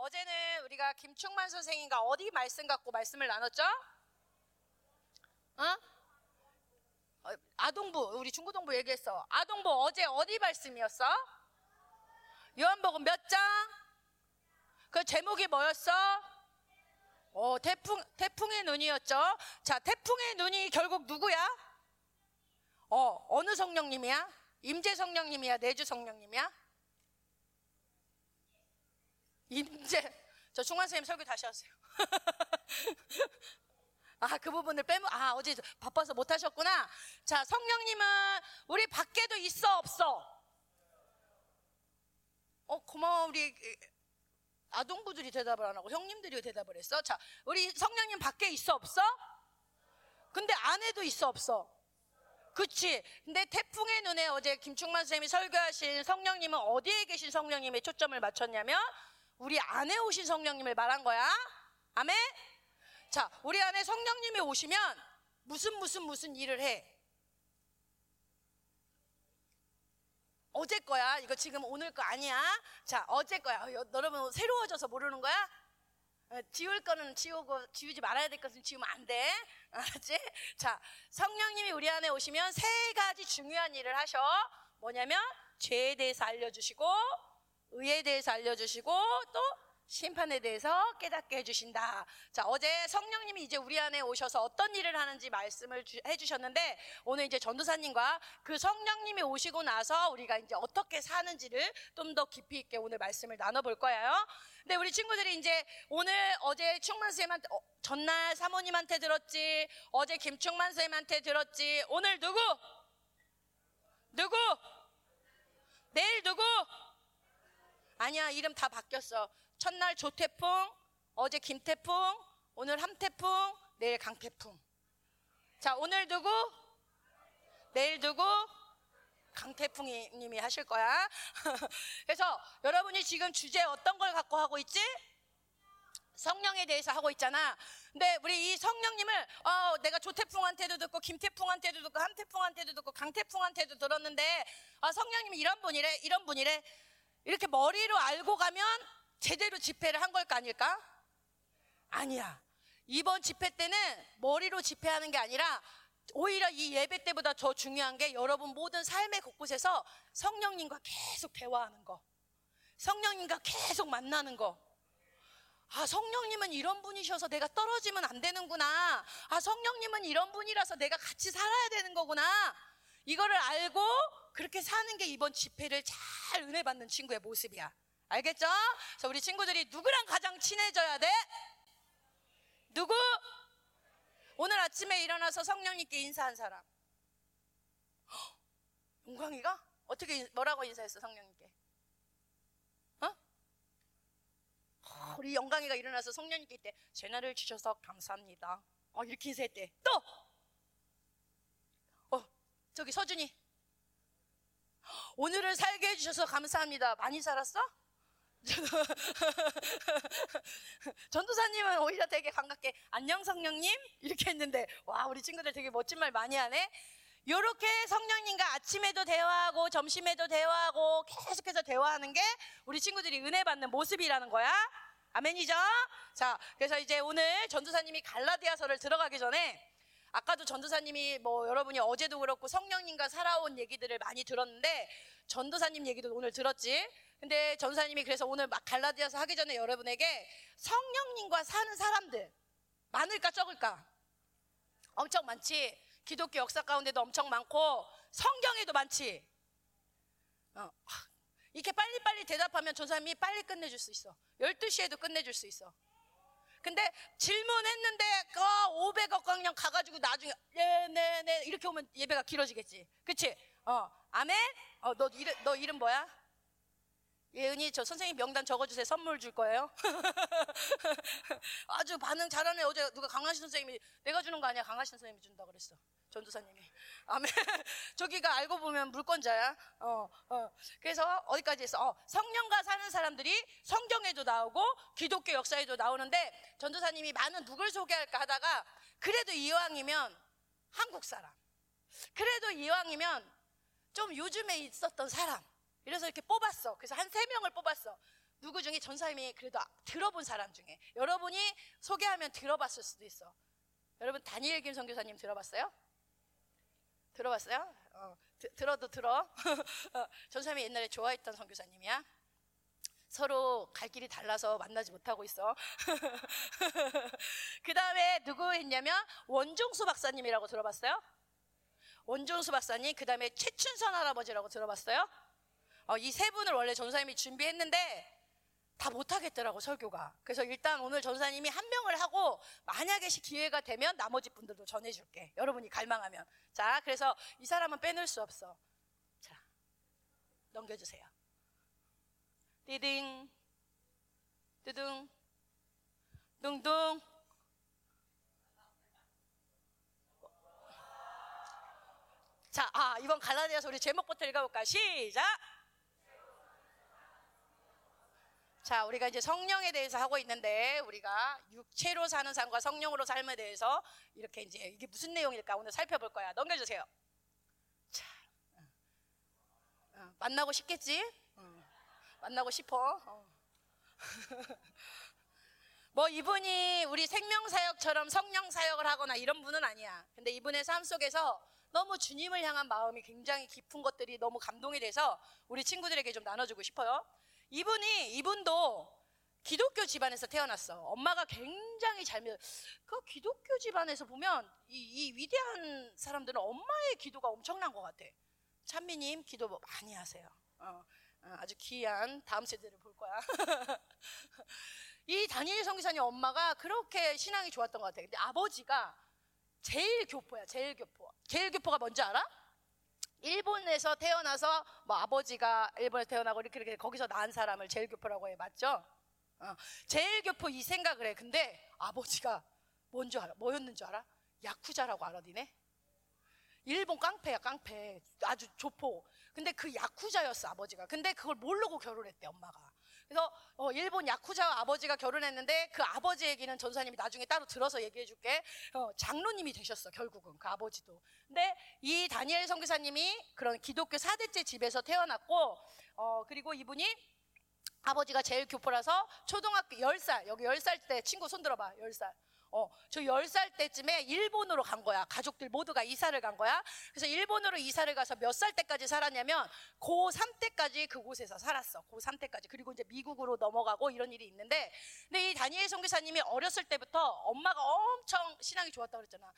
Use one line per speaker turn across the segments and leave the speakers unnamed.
어제는 우리가 김충만 선생님과 어디 말씀 갖고 말씀을 나눴죠? 어? 어, 아동부 우리 중고동부 얘기했어. 아동부 어제 어디 말씀이었어? 요한복음 몇 장? 그 제목이 뭐였어? 어, 태풍 태풍의 눈이었죠. 자, 태풍의 눈이 결국 누구야? 어, 어느 성령님이야? 임재 성령님이야? 내주 성령님이야? 임재. 저 중환 선생님 설교 다시 하세요. 아, 그 부분을 빼면, 아, 어제 바빠서 못 하셨구나. 자, 성령님은 우리 밖에도 있어, 없어? 어, 고마워, 우리 아동부들이 대답을 안 하고 형님들이 대답을 했어. 자, 우리 성령님 밖에 있어, 없어? 근데 안에도 있어, 없어? 그치. 근데 태풍의 눈에 어제 김충만 선생님이 설교하신 성령님은 어디에 계신 성령님에 초점을 맞췄냐면, 우리 안에 오신 성령님을 말한 거야. 아멘? 자, 우리 안에 성령님이 오시면 무슨 무슨 무슨 일을 해. 어제 거야. 이거 지금 오늘 거 아니야. 자, 어제 거야. 어, 여러분 새로워져서 모르는 거야? 어, 지울 거는 지우고 지우지 말아야 될 것은 지우면 안 돼. 알았지? 자, 성령님이 우리 안에 오시면 세 가지 중요한 일을 하셔. 뭐냐면 죄에 대해서 알려주시고 의에 대해서 알려주시고 또 심판에 대해서 깨닫게 해주신다. 자, 어제 성령님이 이제 우리 안에 오셔서 어떤 일을 하는지 말씀을 주, 해주셨는데, 오늘 이제 전도사님과 그 성령님이 오시고 나서 우리가 이제 어떻게 사는지를 좀 더 깊이 있게 오늘 말씀을 나눠볼 거예요. 근데 우리 친구들이 이제 오늘 어제 충만 쌤한테, 어, 전날 사모님한테 들었지, 어제 김충만 쌤한테 들었지, 오늘 누구? 누구? 내일 누구? 아니야, 이름 다 바뀌었어. 첫날 조태풍, 어제 김태풍, 오늘 함태풍, 내일 강태풍. 자, 오늘 누구? 내일 누구? 강태풍님이 하실 거야. 그래서 여러분이 지금 주제 어떤 걸 갖고 하고 있지? 성령에 대해서 하고 있잖아. 근데 우리 이 성령님을 어, 내가 조태풍한테도 듣고 김태풍한테도 듣고 함태풍한테도 듣고 강태풍한테도 들었는데 아, 성령님이 이런 분이래, 이런 분이래. 이렇게 머리로 알고 가면 제대로 집회를 한 걸까 아닐까? 아니야. 이번 집회 때는 머리로 집회하는 게 아니라 오히려 이 예배 때보다 더 중요한 게 여러분 모든 삶의 곳곳에서 성령님과 계속 대화하는 거. 성령님과 계속 만나는 거. 아, 성령님은 이런 분이셔서 내가 떨어지면 안 되는구나. 아, 성령님은 이런 분이라서 내가 같이 살아야 되는 거구나. 이거를 알고 그렇게 사는 게 이번 집회를 잘 은혜 받는 친구의 모습이야. 알겠죠? 그래서 우리 친구들이 누구랑 가장 친해져야 돼? 누구? 오늘 아침에 일어나서 성령님께 인사한 사람. 용광이가? 어떻게, 뭐라고 인사했어, 성령님께? 어? 우리 영광이가 일어나서 성령님께 있대. 제나를 주셔서 감사합니다. 어, 이렇게 인사했대. 또! 어, 저기 서준이. 오늘을 살게 해주셔서 감사합니다. 많이 살았어? 전도사님은 오히려 되게 반갑게 안녕 성령님 이렇게 했는데 와 우리 친구들 되게 멋진 말 많이 하네. 요렇게 성령님과 아침에도 대화하고 점심에도 대화하고 계속해서 대화하는 게 우리 친구들이 은혜 받는 모습이라는 거야. 아멘이죠? 자, 그래서 이제 오늘 전도사님이 갈라디아서를 들어가기 전에 아까도 전도사님이 뭐 여러분이 어제도 그렇고 성령님과 살아온 얘기들을 많이 들었는데 전도사님 얘기도 오늘 들었지. 근데 전도사님이 그래서 오늘 막 갈라디아서 하기 전에 여러분에게 성령님과 사는 사람들 많을까 적을까? 엄청 많지. 기독교 역사 가운데도 엄청 많고 성경에도 많지. 어. 이렇게 빨리빨리 대답하면 전사님이 빨리 끝내줄 수 있어. 12시에도 끝내줄 수 있어. 근데 질문했는데 그 500억 광령 가가지고 나중에 네네네 네, 네, 이렇게 오면 예배가 길어지겠지. 그치? 어 아멘? 어너 이름 너 이름 뭐야? 예은이 저 선생님 명단 적어주세요. 선물 줄 거예요. 아주 반응 잘하네. 어제 누가 강하신 선생님이 내가 주는 거 아니야. 강하신 선생님이 준다 그랬어. 전도사님이. 아멘. 저기가 알고 보면 물권자야. 어, 어. 그래서 어디까지 했어? 어, 성령과 사는 사람들이 성경에도 나오고 기독교 역사에도 나오는데 전도사님이 많은 누굴 소개할까 하다가 그래도 이왕이면 한국 사람. 그래도 이왕이면 좀 요즘에 있었던 사람. 이래서 이렇게 뽑았어. 그래서 한 세 명을 뽑았어. 누구 중에 전사님이 그래도 들어본 사람 중에 여러분이 소개하면 들어봤을 수도 있어. 여러분 다니엘 김 선교사님 들어봤어요? 들어봤어요? 어, 드, 들어도 들어. 어, 전사님이 옛날에 좋아했던 선교사님이야. 서로 갈 길이 달라서 만나지 못하고 있어. 그 다음에 누구 했냐면 원종수 박사님이라고 들어봤어요? 원종수 박사님, 그 다음에 최춘선 할아버지라고 들어봤어요? 어, 이 세 분을 원래 전사님이 준비했는데 다 못하겠더라고 설교가. 그래서 일단 오늘 전사님이 한 명을 하고 만약에 기회가 되면 나머지 분들도 전해줄게. 여러분이 갈망하면. 자, 그래서 이 사람은 빼놓을 수 없어. 자, 넘겨주세요. 띠딩, 뚜둥, 둥둥. 자, 아, 이번 갈라디아서 우리 제목부터 읽어볼까? 시작! 자, 우리가 이제 성령에 대해서 하고 있는데, 우리가 육체로 사는 삶과 성령으로 삶에 대해서 이렇게 이제 이게 무슨 내용일까 오늘 살펴볼 거야. 넘겨주세요. 자, 어, 만나고 싶겠지? 어, 만나고 싶어. 어. 뭐 이분이 우리 생명사역처럼 성령사역을 하거나 이런 분은 아니야. 근데 이분의 삶 속에서 너무 주님을 향한 마음이 굉장히 깊은 것들이 너무 감동이 돼서 우리 친구들에게 좀 나눠주고 싶어요. 이분이, 이분도 기독교 집안에서 태어났어. 엄마가 굉장히 잘 믿어. 그 기독교 집안에서 보면 이, 이 위대한 사람들은 엄마의 기도가 엄청난 것 같아. 찬미님 기도 뭐 많이 하세요. 어, 어, 아주 귀한 다음 세대를 볼 거야. 이 다니엘 성기사님 엄마가 그렇게 신앙이 좋았던 것 같아. 근데 아버지가 제일 교포야, 제일 교포. 제일 교포가 뭔지 알아? 일본에서 태어나서 뭐 아버지가 일본에 태어나고 이렇게, 이렇게 거기서 낳은 사람을 제일 교포라고 해 맞죠? 어, 제일 교포 이 생각을 해. 근데 아버지가 뭔지 알아? 뭐였는 줄 알아? 야쿠자라고 알아, 니네? 일본 깡패야, 깡패. 아주 조포. 근데 그 야쿠자였어, 아버지가. 근데 그걸 모르고 결혼했대, 엄마가. 그래서 어, 일본 야쿠자와 아버지가 결혼했는데 그 아버지 얘기는 전사님이 나중에 따로 들어서 얘기해 줄게. 어, 장로님이 되셨어, 결국은. 그 아버지도. 근데 이 다니엘 선교사님이 그런 기독교 사대째 집에서 태어났고, 어, 그리고 이분이 아버지가 제일 교포라서 초등학교 10살, 여기 10살 때 친구 손 들어봐, 10살. 어, 저 10살 때쯤에 일본으로 간 거야. 가족들 모두가 이사를 간 거야. 그래서 일본으로 이사를 가서 몇 살 때까지 살았냐면 고3 때까지 그곳에서 살았어. 고3 때까지. 그리고 이제 미국으로 넘어가고 이런 일이 있는데 근데 이 다니엘 선교사님이 어렸을 때부터 엄마가 엄청 신앙이 좋았다고 그랬잖아.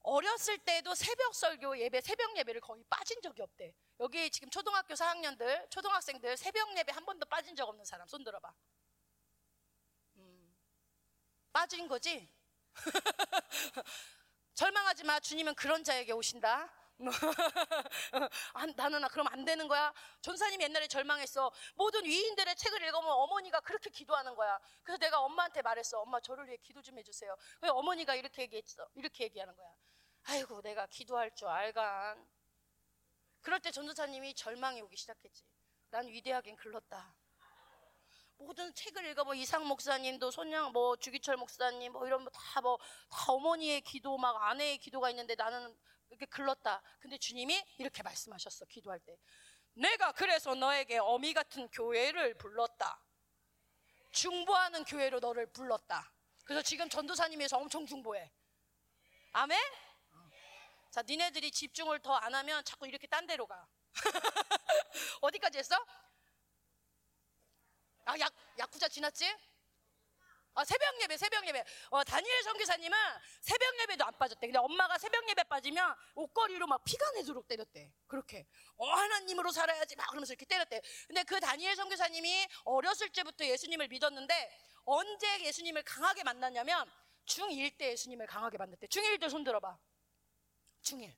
어렸을 때도 새벽 설교 예배, 새벽 예배를 거의 빠진 적이 없대. 여기 지금 초등학교 4학년들, 초등학생들 새벽 예배 한 번도 빠진 적 없는 사람 손 들어봐. 음, 빠진 거지? 절망하지 마. 주님은 그런 자에게 오신다. 아, 나는 아, 그럼 안 되는 거야. 전사님이 옛날에 절망했어. 모든 위인들의 책을 읽으면 어머니가 그렇게 기도하는 거야. 그래서 내가 엄마한테 말했어. 엄마 저를 위해 기도 좀 해주세요. 왜 어머니가 이렇게 얘기했어? 이렇게 얘기하는 거야. 아이고 내가 기도할 줄 알간. 그럴 때 전도사님이 절망이 오기 시작했지. 난 위대하긴 글렀다. 모든 책을 읽어보 뭐 이상 목사님도 손양 뭐 주기철 목사님 뭐 이런 뭐다 뭐다 뭐 어머니의 기도 막 아내의 기도가 있는데 나는 이렇게 글렀다. 근데 주님이 이렇게 말씀하셨어. 기도할 때. 내가 그래서 너에게 어미 같은 교회를 불렀다. 중보하는 교회로 너를 불렀다. 그래서 지금 전도사님에서 엄청 중보해. 아멘? 자, 니네들이 집중을 더 안 하면 자꾸 이렇게 딴 데로 가. 어디까지 했어? 아, 약, 야쿠자 지났지? 아, 새벽 예배, 새벽 예배. 어, 다니엘 선교사님은 새벽 예배도 안 빠졌대. 근데 엄마가 새벽 예배 빠지면 옷걸이로 막 피가 내도록 때렸대. 그렇게. 어, 하나님으로 살아야지 막 그러면서 이렇게 때렸대. 근데 그 다니엘 선교사님이 어렸을 때부터 예수님을 믿었는데 언제 예수님을 강하게 만났냐면 중1 때 예수님을 강하게 만났대. 중1 때 손 들어봐. 중1.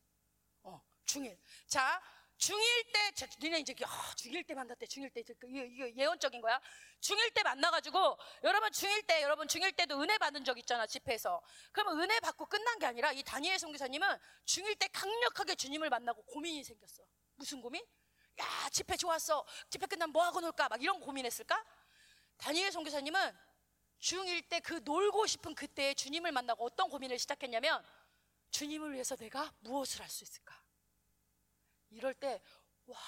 어, 중1. 자, 중1 때, 니네 이제, 아, 중1 때 만났대, 중1 때. 이거, 이거 예언적인 거야. 중1 때 만나가지고, 여러분 중1 때, 여러분 중1 때도 은혜 받은 적 있잖아, 집회에서. 그러면 은혜 받고 끝난 게 아니라, 이 다니엘 성교사님은 중1 때 강력하게 주님을 만나고 고민이 생겼어. 무슨 고민? 야, 집회 좋았어. 집회 끝나면 뭐 하고 놀까? 막 이런 고민했을까? 다니엘 성교사님은 중1 때그 놀고 싶은 그때에 주님을 만나고 어떤 고민을 시작했냐면, 주님을 위해서 내가 무엇을 할 수 있을까? 이럴 때, 와.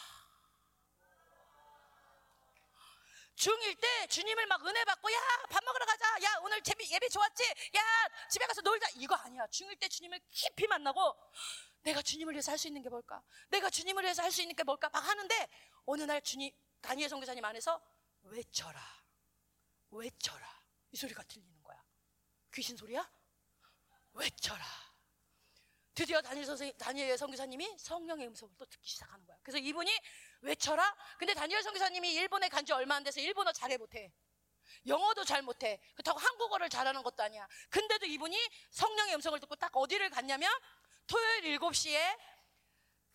중1 때 주님을 막 은혜 받고 야 밥 먹으러 가자. 야 오늘 예배, 예배 좋았지? 야 집에 가서 놀자. 이거 아니야. 중1 때 주님을 깊이 만나고 내가 주님을 위해서 할 수 있는 게 뭘까? 내가 주님을 위해서 할 수 있는 게 뭘까? 막 하는데 어느 날 주님 다니엘 선교사님 안에서 외쳐라. 외쳐라. 이 소리가 들리는 거야. 귀신 소리야? 외쳐라 드디어 다니엘 선생 다니엘 선교사님이 성령의 음성을 또 듣기 시작하는 거야. 그래서 이분이 외쳐라. 근데 다니엘 선교사님이 일본에 간 지 얼마 안 돼서 일본어 잘해 못해. 영어도 잘 못해. 그렇다고 한국어를 잘하는 것도 아니야. 근데도 이분이 성령의 음성을 듣고 딱 어디를 갔냐면 토요일 7시에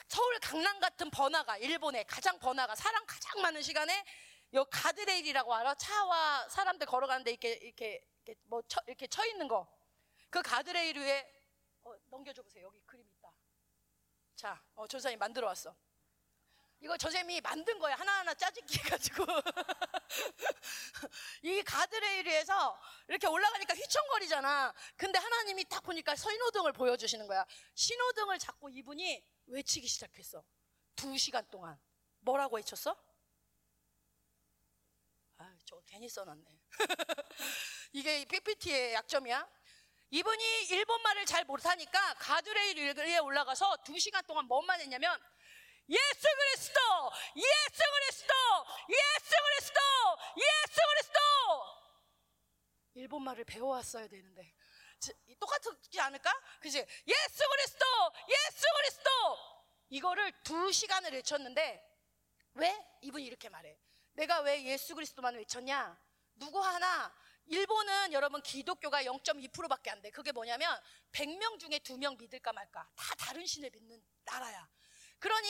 서울 강남 같은 번화가 일본의 가장 번화가 사람 가장 많은 시간에 요 가드레일이라고 알아? 차와 사람들 걸어가는데 이렇게 이렇게 이렇게 뭐 쳐, 이렇게 쳐 있는 거. 그 가드레일 위에 어, 넘겨줘 보세요. 여기 그림 있다. 자, 어, 전사님 만들어 왔어. 이거 전사님이 만든 거예요. 하나하나 짜집기 해가지고. 이 가드레일에서 이렇게 올라가니까 휘청거리잖아. 근데 하나님이 딱 보니까 신호등을 보여주시는 거야. 신호등을 잡고 이분이 외치기 시작했어. 두 시간 동안. 뭐라고 외쳤어? 아, 저 괜히 써놨네. 이게 PPT의 약점이야. 이분이 일본말을 잘 못하니까 가드레일 위에 올라가서 두 시간 동안 뭔만 했냐면 예수 그리스도! 예수 그리스도! 예수 그리스도! 예수 그리스도! 일본말을 배워왔어야 되는데 지- 똑같지 않을까? 그지? 예수 그리스도! 예수 그리스도! 이거를 두 시간을 외쳤는데 왜? 이분이 이렇게 말해. 내가 왜 예수 그리스도만 외쳤냐? 누구 하나 일본은 여러분 기독교가 0.2%밖에 안 돼. 그게 뭐냐면 100명 중에 2명 믿을까 말까. 다 다른 신을 믿는 나라야. 그러니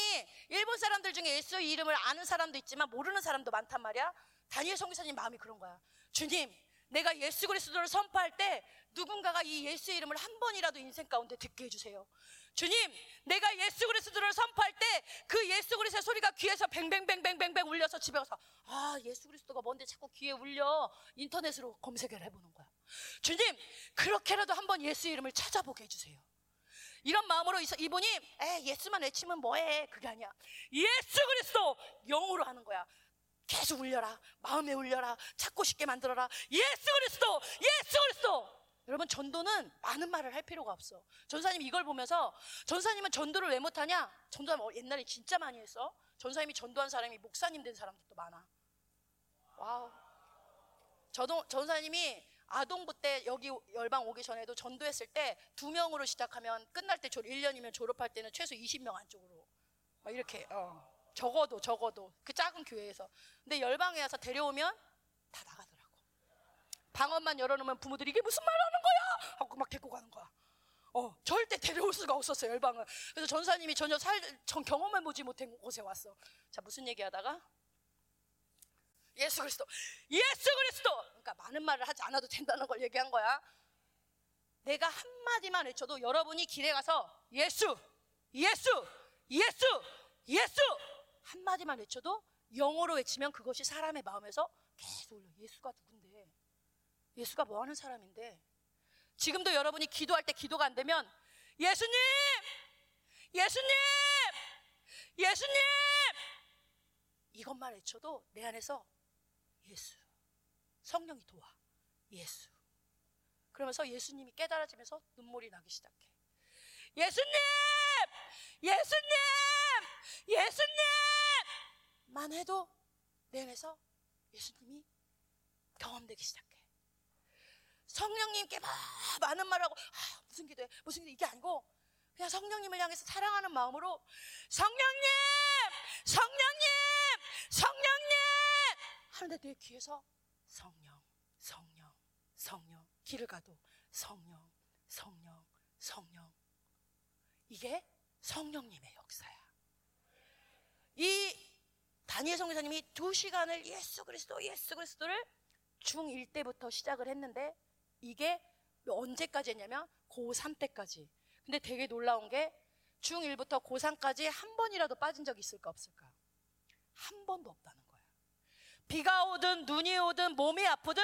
일본 사람들 중에 예수 이름을 아는 사람도 있지만 모르는 사람도 많단 말이야. 다니엘 선교사님 마음이 그런 거야. 주님, 내가 예수 그리스도를 선포할 때 누군가가 이 예수 이름을 한 번이라도 인생 가운데 듣게 해주세요. 주님, 내가 예수 그리스도를 선포할 때 그 예수 그리스도의 소리가 귀에서 뱅뱅뱅뱅뱅뱅 울려서 집에 가서 아 예수 그리스도가 뭔데 자꾸 귀에 울려 인터넷으로 검색을 해보는 거야. 주님, 그렇게라도 한번 예수 이름을 찾아보게 해주세요. 이런 마음으로 이- 이분이 에 예수만 외치면 뭐해 그게 아니야. 예수 그리스도 영으로 하는 거야. 계속 울려라. 마음에 울려라. 찾고 싶게 만들어라. 예수 그리스도! 예수 그리스도! 여러분, 전도는 많은 말을 할 필요가 없어. 전사님 이걸 보면서, 전사님은 전도를 왜 못하냐? 전도하면 어, 옛날에 진짜 많이 했어. 전사님이 전도한 사람이 목사님 된 사람들도 많아. wow. 저도, 전사님이 아동부 때 여기 열방 오기 전에도 전도했을 때 두 명으로 시작하면 끝날 때 졸, 1년이면 졸업할 때는 최소 20명 안쪽으로. 막 이렇게, 어. 적어도 적어도 그 작은 교회에서 근데 열방에 와서 데려오면 다 나가더라고 방언만 열어놓으면 부모들이 이게 무슨 말 하는 거야? 하고 막 데리고 가는 거야. 어 절대 데려올 수가 없었어요 열방은 그래서 전사님이 전혀 살 전 경험해 보지 못한 곳에 왔어. 자 무슨 얘기 하다가? 예수 그리스도 예수 그리스도! 그러니까 많은 말을 하지 않아도 된다는 걸 얘기한 거야. 내가 한마디만 외쳐도 여러분이 길에 가서 예수 예수 예수 예수! 한마디만 외쳐도 영어로 외치면 그것이 사람의 마음에서 계속 올려. 예수가 누군데? 예수가 뭐 하는 사람인데? 지금도 여러분이 기도할 때 기도가 안 되면 예수님! 예수님! 예수님! 이것만 외쳐도 내 안에서 예수. 성령이 도와. 예수. 그러면서 예수님이 깨달아지면서 눈물이 나기 시작해. 예수님! 예수님! 예수님 만 해도 내 안에서 예수님이 경험되기 시작해. 성령님께 막 많은 말하고 아, 무슨 기도해? 무슨 기도 이게 아니고 그냥 성령님을 향해서 사랑하는 마음으로 성령님! 성령님! 성령님! 하는데 내 귀에서 성령 성령 성령. 길을 가도 성령 성령 성령. 이게 성령님의 역사야. 이 다니엘 성교사님이 두 시간을 예수 그리스도 예수 그리스도를 중1 때부터 시작을 했는데 이게 언제까지 했냐면 고3 때까지. 근데 되게 놀라운 게 중1부터 고3까지 한 번이라도 빠진 적이 있을까 없을까? 한 번도 없다는 거야. 비가 오든 눈이 오든 몸이 아프든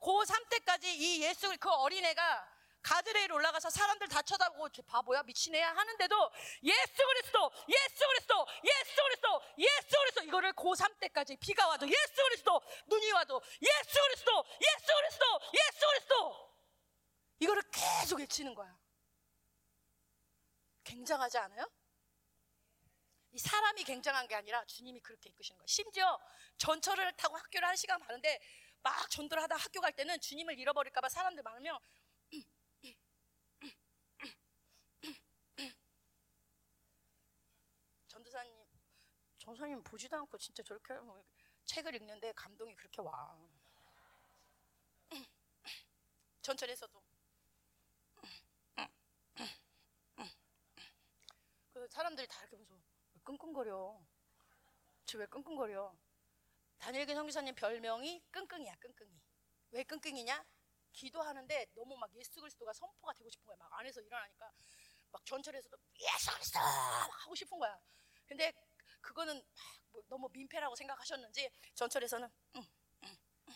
고3 때까지 이 예수 그 어린애가 가드레일 올라가서 사람들 다 쳐다보고 저 바보야 미친애야 하는데도 예수 그리스도 예수 그리스도 예수 그리스도 예수 그리스도 이거를 고3 때까지 비가 와도 예수 그리스도 눈이 와도 예수 그리스도 예수 그리스도 예수 그리스도 이거를 계속 외치는 거야 굉장하지 않아요? 이 사람이 굉장한 게 아니라 주님이 그렇게 이끄시는 거예요. 심지어 전철을 타고 학교를 한 시간 가는데 막 전도를 하다 학교 갈 때는 주님을 잃어버릴까봐 사람들 많으면 전도사님, 전도사님 보지도 않고 진짜 저렇게 하면 책을 읽는데 감동이 그렇게 와. 전철에서도. 그래서 사람들이 다 이렇게 보면서 왜 끙끙거려? 저 왜 끙끙거려? 다니엘계 성기사님 별명이 끙끙이야, 끙끙이. 왜 끙끙이냐? 기도하는데 너무 막 예수 그리스도가 선포가 되고 싶은 거야. 막 안에서 일어나니까 막 전철에서도 예수 그리스도 막 하고 싶은 거야. 근데 그거는 뭐 너무 민폐라고 생각하셨는지 전철에서는 응, 응, 응.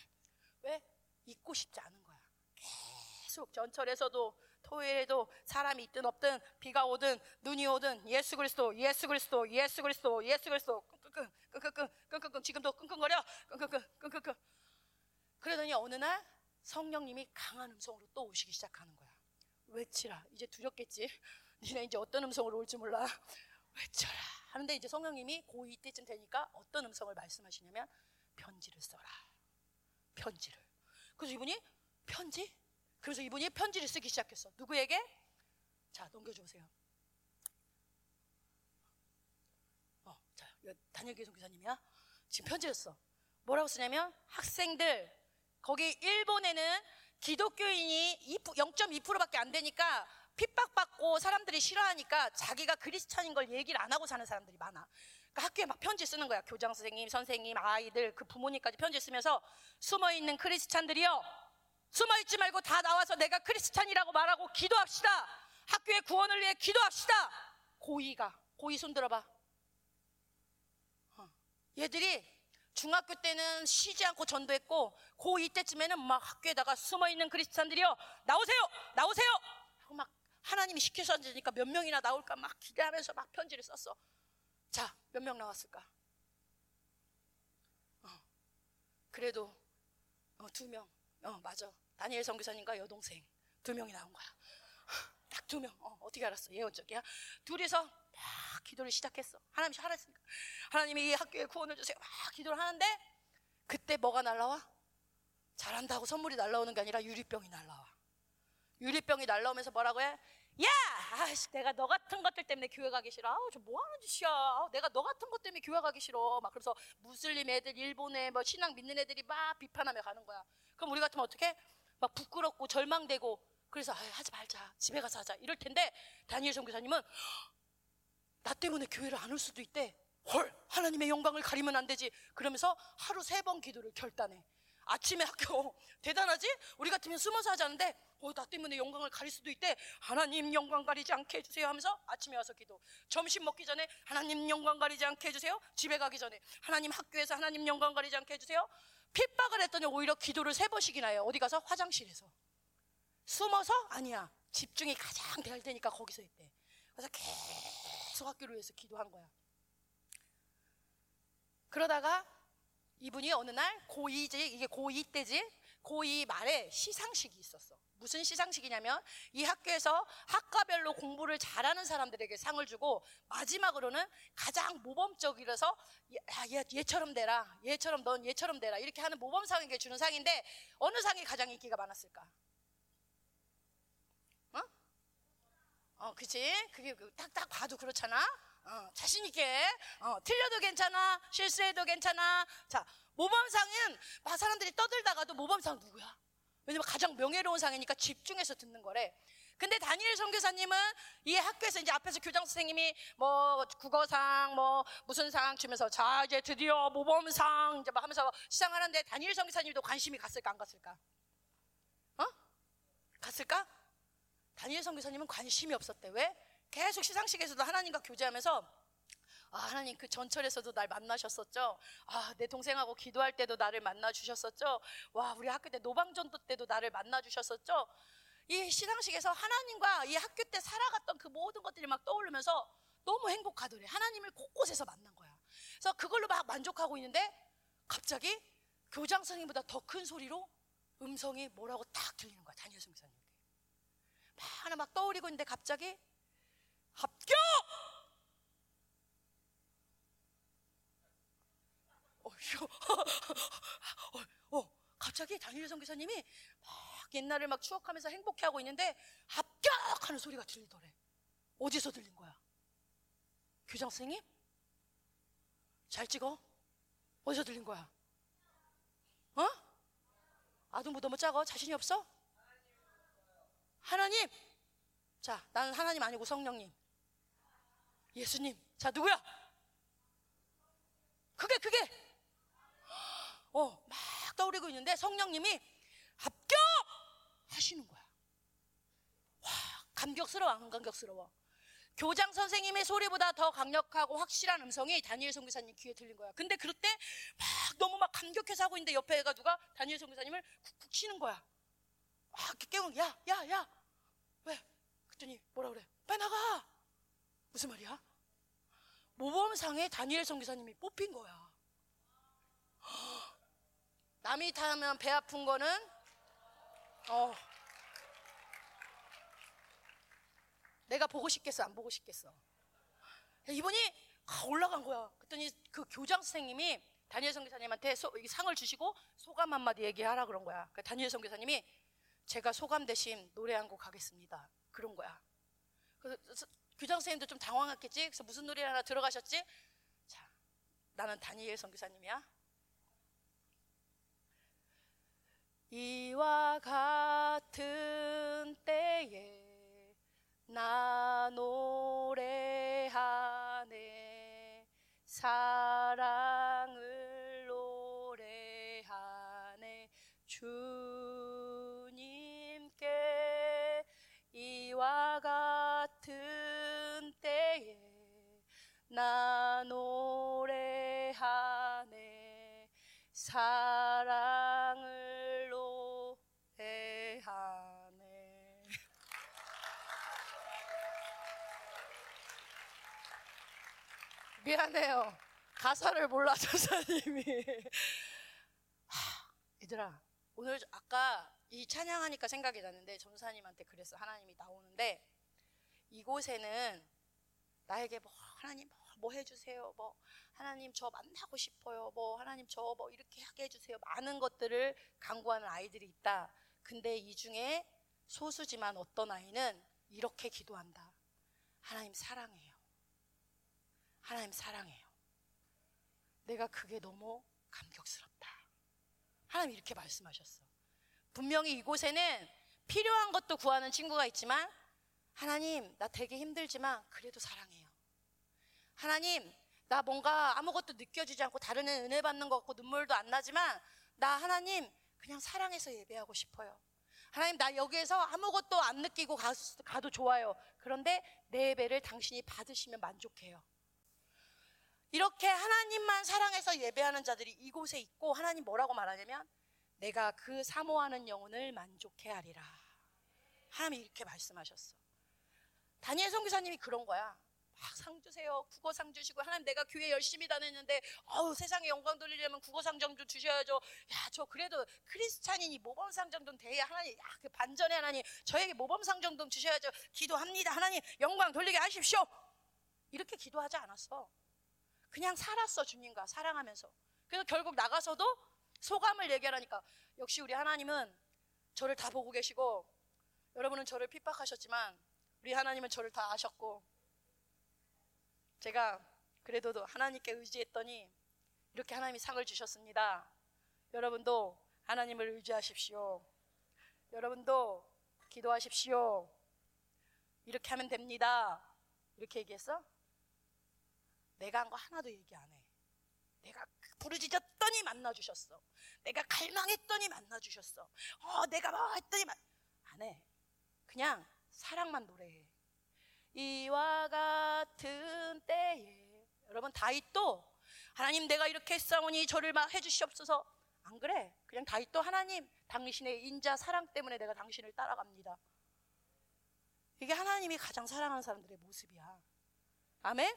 왜? 잊고 싶지 않은 거야. 계속 전철에서도 토요일에도 사람이 있든 없든 비가 오든 눈이 오든 예수 그리스도 예수 그리스도 예수 그리스도 예수 그리스도. 끙끙끙 끙끙끙 끙끙끙 지금도 끙끙거려? 끙끙끙 끙끙끙. 그러더니 어느 날 성령님이 강한 음성으로 또 오시기 시작하는 거야. 외치라? 이제 두렵겠지? 니네 이제 어떤 음성으로 올지 몰라 외쳐라 하는데 이제 성령님이 고2 때쯤 되니까 어떤 음성을 말씀하시냐면 편지를 써라 편지를 그래서 이분이 편지? 그래서 이분이 편지를 쓰기 시작했어. 누구에게? 자, 넘겨주세요. 어, 자, 단일교 선교사님이야. 지금 편지를 써. 뭐라고 쓰냐면 학생들 거기 일본에는 기독교인이 0.2%밖에 안 되니까 핍박받고 사람들이 싫어하니까 자기가 크리스찬인 걸 얘기를 안 하고 사는 사람들이 많아. 그러니까 학교에 막 편지 쓰는 거야. 교장 선생님, 선생님, 아이들, 그 부모님까지 편지 쓰면서 숨어 있는 크리스찬들이요. 숨어 있지 말고 다 나와서 내가 크리스찬이라고 말하고 기도합시다. 학교의 구원을 위해 기도합시다. 고이가 고이 손 들어봐. 어. 얘들이 중학교 때는 쉬지 않고 전도했고 고2 때쯤에는 막 학교에다가 숨어 있는 크리스찬들이요 나오세요, 나오세요. 하고 막 하나님이 시켜서 앉으니까 몇 명이나 나올까 막 기대하면서 막 편지를 썼어. 자, 몇 명 나왔을까? 어. 그래도 어, 두 명. 어, 맞아. 다니엘 선교사님과 여동생 두 명이 나온 거야. 딱 두 명. 어, 어떻게 알았어? 예언적이야. 둘이서 막 기도를 시작했어. 하나님이 하랬으니까. 하나님이 이 학교에 구원을 주세요. 막 기도를 하는데 그때 뭐가 날라와? 잘한다고 선물이 날라오는 게 아니라 유리병이 날라와. 유리병이 날라오면서 뭐라고 해? 야! 아씨, 내가 너 같은 것들 때문에 교회 가기 싫어. 아우, 저 뭐 하는 짓이야. 아우, 내가 너 같은 것 때문에 교회 가기 싫어. 막 그래서 무슬림 애들, 일본에 뭐 신앙 믿는 애들이 막 비판하며 가는 거야. 그럼 우리 같으면 어떻게? 막 부끄럽고 절망되고 그래서 아, 하지 말자. 집에 가서 하자. 이럴 텐데 다니엘 선교사님은 나 때문에 교회를 안 올 수도 있대. 헐, 하나님의 영광을 가리면 안 되지. 그러면서 하루 세 번 기도를 결단해. 아침에 학교 대단하지? 우리 같으면 숨어서 하자는데 어, 나 때문에 영광을 가릴 수도 있대. 하나님 영광 가리지 않게 해주세요 하면서 아침에 와서 기도. 점심 먹기 전에 하나님 영광 가리지 않게 해주세요. 집에 가기 전에 하나님 학교에서 하나님 영광 가리지 않게 해주세요. 핍박을 했더니 오히려 기도를 세 번씩이나 해요. 어디 가서 화장실에서. 숨어서 아니야. 집중이 가장 될 테니까 거기서 했대. 그래서 계속 학교를 위해서 기도한 거야. 그러다가 이분이 어느 날 고2지 이게 고2 때지 고2 말에 시상식이 있었어. 무슨 시상식이냐면 이 학교에서 학과별로 공부를 잘하는 사람들에게 상을 주고 마지막으로는 가장 모범적이라서 얘, 얘처럼 되라 얘처럼 넌 얘처럼 되라 이렇게 하는 모범상에게 주는 상인데 어느 상이 가장 인기가 많았을까? 어? 어, 그치? 그게 딱 딱 봐도 그렇잖아? 어, 자신 있게, 어, 틀려도 괜찮아, 실수해도 괜찮아. 자, 모범상은 막 사람들이 떠들다가도 모범상 누구야? 왜냐면 가장 명예로운 상이니까 집중해서 듣는 거래. 근데 다니엘 선교사님은 이 학교에서 이제 앞에서 교장 선생님이 뭐 국어상 뭐 무슨 상 주면서 자 이제 드디어 모범상 이제 막 하면서 시상하는데 다니엘 선교사님도 관심이 갔을까 안 갔을까? 어? 갔을까? 다니엘 선교사님은 관심이 없었대. 왜? 계속 시상식에서도 하나님과 교제하면서 아, 하나님 그 전철에서도 날 만나셨었죠. 아, 내 동생하고 기도할 때도 나를 만나 주셨었죠. 와, 우리 학교 때 노방전도 때도 나를 만나 주셨었죠. 이 시상식에서 하나님과 이 학교 때 살아갔던 그 모든 것들이 막 떠오르면서 너무 행복하더래. 하나님을 곳곳에서 만난 거야. 그래서 그걸로 막 만족하고 있는데 갑자기 교장 선생님보다 더 큰 소리로 음성이 뭐라고 딱 들리는 거야. 다니엘 선교사님께. 막 하나 막 떠오르고 있는데 갑자기 합격! 어, 어, 어, 갑자기 다니엘 선교사님이 막 옛날을 막 추억하면서 행복해하고 있는데 합격하는 소리가 들리더래. 어디서 들린 거야? 교장 선생님? 잘 찍어? 어디서 들린 거야? 어? 아동보 너무 작아? 자신이 없어? 하나님! 자, 나는 하나님 아니고 성령님. 예수님. 자, 누구야? 그게, 그게! 어, 막 떠오르고 있는데 성령님이 합격! 하시는 거야. 와, 감격스러워, 안 감격스러워? 교장 선생님의 소리보다 더 강력하고 확실한 음성이 다니엘 선교사님 귀에 들린 거야. 근데 그럴 때 막 너무 막 감격해서 하고 있는데 옆에가 누가 다니엘 선교사님을 쿡쿡 치는 거야. 막 깨우는 야, 야, 야. 왜? 그랬더니 뭐라 그래? 빨리 나가. 무슨 말이야? 모범상에 다니엘 선교사님이 뽑힌 거야. 남이 타면 배 아픈 거는? 어. 내가 보고 싶겠어 안 보고 싶겠어? 이분이 올라간 거야. 그랬더니 그 교장 선생님이 다니엘 선교사님한테 소, 상을 주시고 소감 한마디 얘기하라 그런 거야. 그 다니엘 선교사님이 제가 소감 대신 노래 한 곡 하겠습니다. 그런 거야. 그래서 교장 선생님도 좀 당황했겠지? 그래서 무슨 노래 하나 들어가셨지? 자 나는 다니엘 선교사님이야. 이와 같은 때에 나 노래하네. 사랑을 노래하네. 주 나 노래하네 사랑을 노래하네 미안해요. 가사를 몰라 전사님이. 하, 얘들아, 오늘 아까 이 찬양하니까 생각이 났는데 전사님한테 그랬어. 하나님이 나오는데 이곳에는 나에게 뭐 하나님 뭐, 뭐 해주세요. 뭐 하나님 저 만나고 싶어요. 뭐 하나님 저 뭐 이렇게 하게 해주세요. 많은 것들을 강구하는 아이들이 있다. 근데 이 중에 소수지만 어떤 아이는 이렇게 기도한다. 하나님 사랑해요. 하나님 사랑해요. 내가 그게 너무 감격스럽다. 하나님 이렇게 말씀하셨어. 분명히 이곳에는 필요한 것도 구하는 친구가 있지만 하나님 나 되게 힘들지만 그래도 사랑해요. 하나님 나 뭔가 아무것도 느껴지지 않고 다른 애 은혜 받는 것 같고 눈물도 안 나지만 나 하나님 그냥 사랑해서 예배하고 싶어요. 하나님 나 여기에서 아무것도 안 느끼고 가, 가도 좋아요. 그런데 내 예배를 당신이 받으시면 만족해요. 이렇게 하나님만 사랑해서 예배하는 자들이 이곳에 있고 하나님 뭐라고 말하냐면 내가 그 사모하는 영혼을 만족해 하리라. 하나님이 이렇게 말씀하셨어. 다니엘 선교사님이 그런 거야. 막 상 주세요. 국어상 주시고 하나님 내가 교회 열심히 다녔는데 어우 세상에 영광 돌리려면 국어상 정도 주셔야죠. 야 저 그래도 크리스찬이니 모범상 정도는 돼야 하나님 야그 반전에 하나님 저에게 모범상 정도는 주셔야죠. 기도합니다. 하나님 영광 돌리게 하십시오. 이렇게 기도하지 않았어. 그냥 살았어 주님과 사랑하면서. 그래서 결국 나가서도 소감을 얘기하라니까 역시 우리 하나님은 저를 다 보고 계시고 여러분은 저를 핍박하셨지만 우리 하나님은 저를 다 아셨고 제가 그래도 하나님께 의지했더니 이렇게 하나님이 상을 주셨습니다. 여러분도 하나님을 의지하십시오. 여러분도 기도하십시오. 이렇게 하면 됩니다. 이렇게 얘기했어? 내가 한 거 하나도 얘기 안 해. 내가 부르짖었더니 만나 주셨어. 내가 갈망했더니 만나 주셨어. 어, 내가 뭐 했더니 만... 안 해. 그냥 사랑만 노래해. 이와 같은 때에 여러분 다윗도 하나님 내가 이렇게 했사오니 저를 막 해주시옵소서 안 그래 그냥 다윗도 하나님 당신의 인자 사랑 때문에 내가 당신을 따라갑니다 이게 하나님이 가장 사랑하는 사람들의 모습이야. 아멘?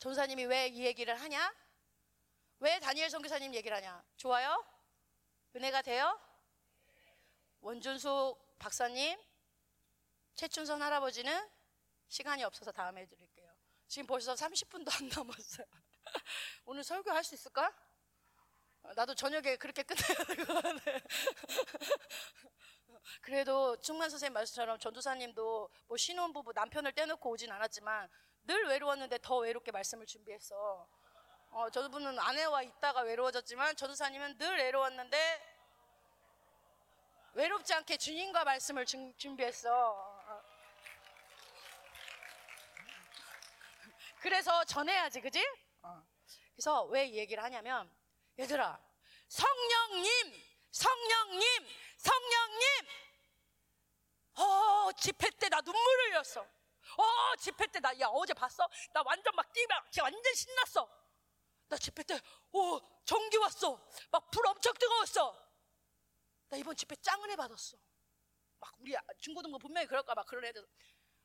전사님이 왜 이 얘기를 하냐? 왜 다니엘 선교사님 얘기를 하냐? 좋아요? 은혜가 돼요? 원준숙 박사님, 최춘선 할아버지는 시간이 없어서 다음에 해드릴게요. 지금 벌써 30분도 안 남았어요. 오늘 설교 할 수 있을까? 나도 저녁에 그렇게 끝내야 같아. 그래도 충만 선생님 말씀처럼 전도사님도 뭐 신혼부부 남편을 떼놓고 오진 않았지만 늘 외로웠는데 더 외롭게 말씀을 준비했어. 어, 저분은 아내와 있다가 외로워졌지만 전도사님은 늘 외로웠는데 외롭지 않게 주님과 말씀을 준- 준비했어. 어. 그래서 전해야지, 그지? 어. 그래서 왜 이 얘기를 하냐면, 얘들아, 성령님, 성령님, 성령님! 어, 집회 때 나 눈물 흘렸어. 어, 집회 때 나, 야, 어제 봤어? 나 완전 막 뛰면, 완전 신났어. 나 집회 때, 오, 전기 왔어. 막 불 엄청 뜨거웠어. 나 이번 집회 짱 은혜 받았어. 막 우리 중고등부 분명히 그럴까 막 그런 애들.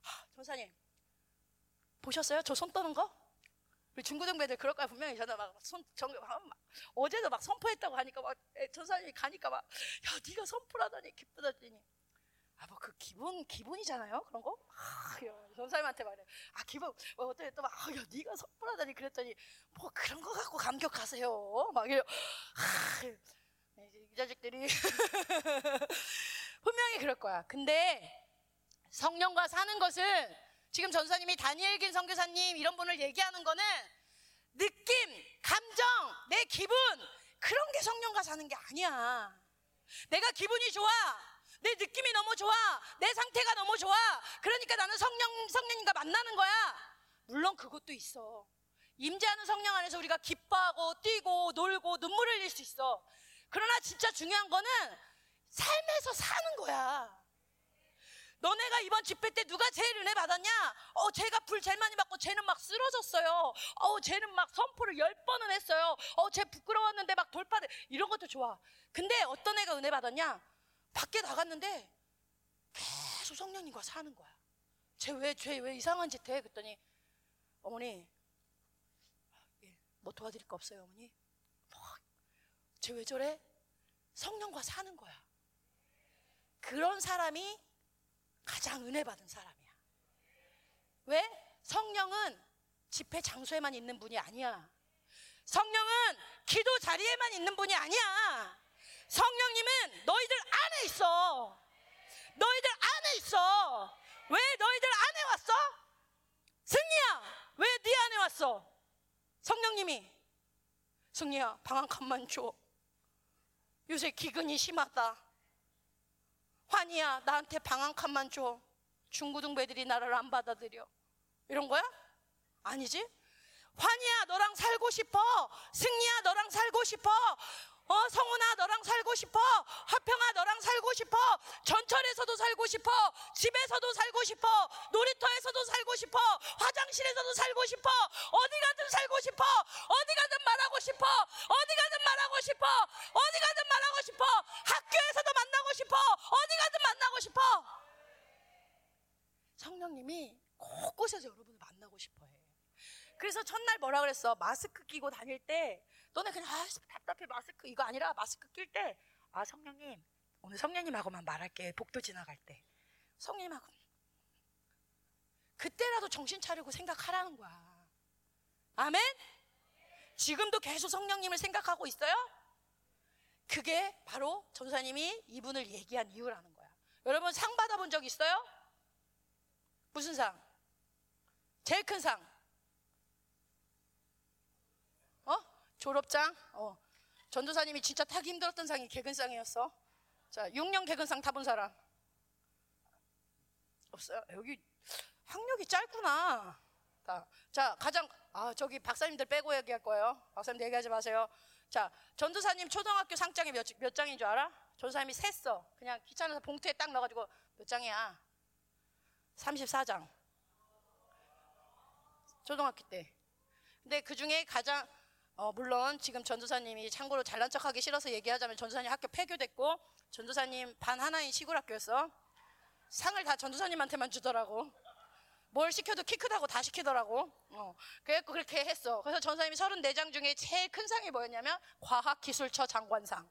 하, 전사님 보셨어요? 저 손 떠는 거? 우리 중고등부 애들 그럴까 분명히 저는 막손 어제도 막 선포했다고 하니까 막 애, 전사님이 가니까 막 야 네가 선포하다니 기쁘다더니 아 뭐 그 기본 기본이잖아요 그런 거. 아, 전사님한테 말해. 아 기본 뭐 어때 또막야 네가 선포하다니 그랬더니 뭐 그런 거 갖고 감격하세요. 막 이래. 아, 네, 이제 이 자식들이 분명히 그럴 거야. 근데 성령과 사는 것은 지금 전사님이 다니엘긴 선교사님 이런 분을 얘기하는 거는 느낌, 감정, 내 기분 그런 게 성령과 사는 게 아니야. 내가 기분이 좋아. 내 느낌이 너무 좋아. 내 상태가 너무 좋아. 그러니까 나는 성령 성령님과 만나는 거야. 물론 그것도 있어. 임재하는 성령 안에서 우리가 기뻐하고 뛰고 놀고 눈물 흘릴 수 있어. 그러나 진짜 중요한 거는 삶에서 사는 거야. 너네가 이번 집회 때 누가 제일 은혜 받았냐? 어, 쟤가 불 제일 많이 받고 쟤는 막 쓰러졌어요. 어, 쟤는 막 선포를 열 번은 했어요. 어, 쟤 부끄러웠는데 막 돌파돼. 이런 것도 좋아. 근데 어떤 애가 은혜 받았냐? 밖에 나갔는데 계속 성령님과 사는 거야. 쟤 왜, 쟤 왜 이상한 짓 해? 그랬더니 어머니, 예, 뭐 도와드릴 거 없어요, 어머니? 쟤 왜 저래? 성령과 사는 거야. 그런 사람이 가장 은혜 받은 사람이야. 왜? 성령은 집회 장소에만 있는 분이 아니야. 성령은 기도 자리에만 있는 분이 아니야. 성령님은 너희들 안에 있어. 너희들 안에 있어. 왜 너희들 안에 왔어? 승리야, 왜 네 안에 왔어? 성령님이 승리야, 방 한 칸만 줘. 요새 기근이 심하다. 환희야, 나한테 방 한 칸만 줘. 중고등부 애들이 나를 안 받아들여. 이런 거야? 아니지? 환희야, 너랑 살고 싶어. 승리야, 너랑 살고 싶어. 어, 성훈아, 너랑 살고 싶어. 화평아, 너랑 살고 싶어. 전철에서도 살고 싶어. 집에서도 살고 싶어. 놀이터에서도 살고 싶어. 화장실에서도 살고 싶어. 어디 가든 살고 싶어. 어디 가든 말하고 싶어. 어디 가든 말하고 싶어. 어디 가든 말하고 싶어. 학교에서도 만나고 싶어. 어디 가든 만나고 싶어. 성령님이 곳곳에서 여러분을 만나고 싶어 해. 그래서 첫날 뭐라 그랬어? 마스크 끼고 다닐 때 너네 그냥 아 답답해. 마스크 이거 아니라 마스크 낄 때 아 성령님 오늘 성령님하고만 말할게. 복도 지나갈 때. 성령님하고. 그때라도 정신 차리고 생각하라는 거야. 아멘? 지금도 계속 성령님을 생각하고 있어요? 그게 바로 전사님이 이분을 얘기한 이유라는 거야. 여러분 상 받아본 적 있어요? 무슨 상? 제일 큰상 어? 졸업장? 어. 전도사님이 진짜 타기 힘들었던 상이 개근상이었어. 자, 6년 개근상 타본 사람. 없어요? 여기 학력이 짧구나. 자, 자, 가장, 아, 저기 박사님들 빼고 얘기할 거예요. 박사님들 얘기하지 마세요. 자, 전도사님 초등학교 상장이 몇, 몇 장인 줄 알아? 전도사님이 셌어. 그냥 귀찮아서 봉투에 딱 넣어가지고 몇 장이야? 34장. 초등학교 때. 근데 그 중에 가장 어, 물론 지금 전도사님이 참고로 잘난 척하기 싫어서 얘기하자면 전도사님 학교 폐교됐고 전도사님 반 하나인 시골 학교였어. 상을 다 전도사님한테만 주더라고. 뭘 시켜도 키 크다고 다 시키더라고. 어. 그래갖고 그렇게 했어. 그래서 전도사님이 34장 중에 제일 큰 상이 뭐였냐면 과학기술처 장관상.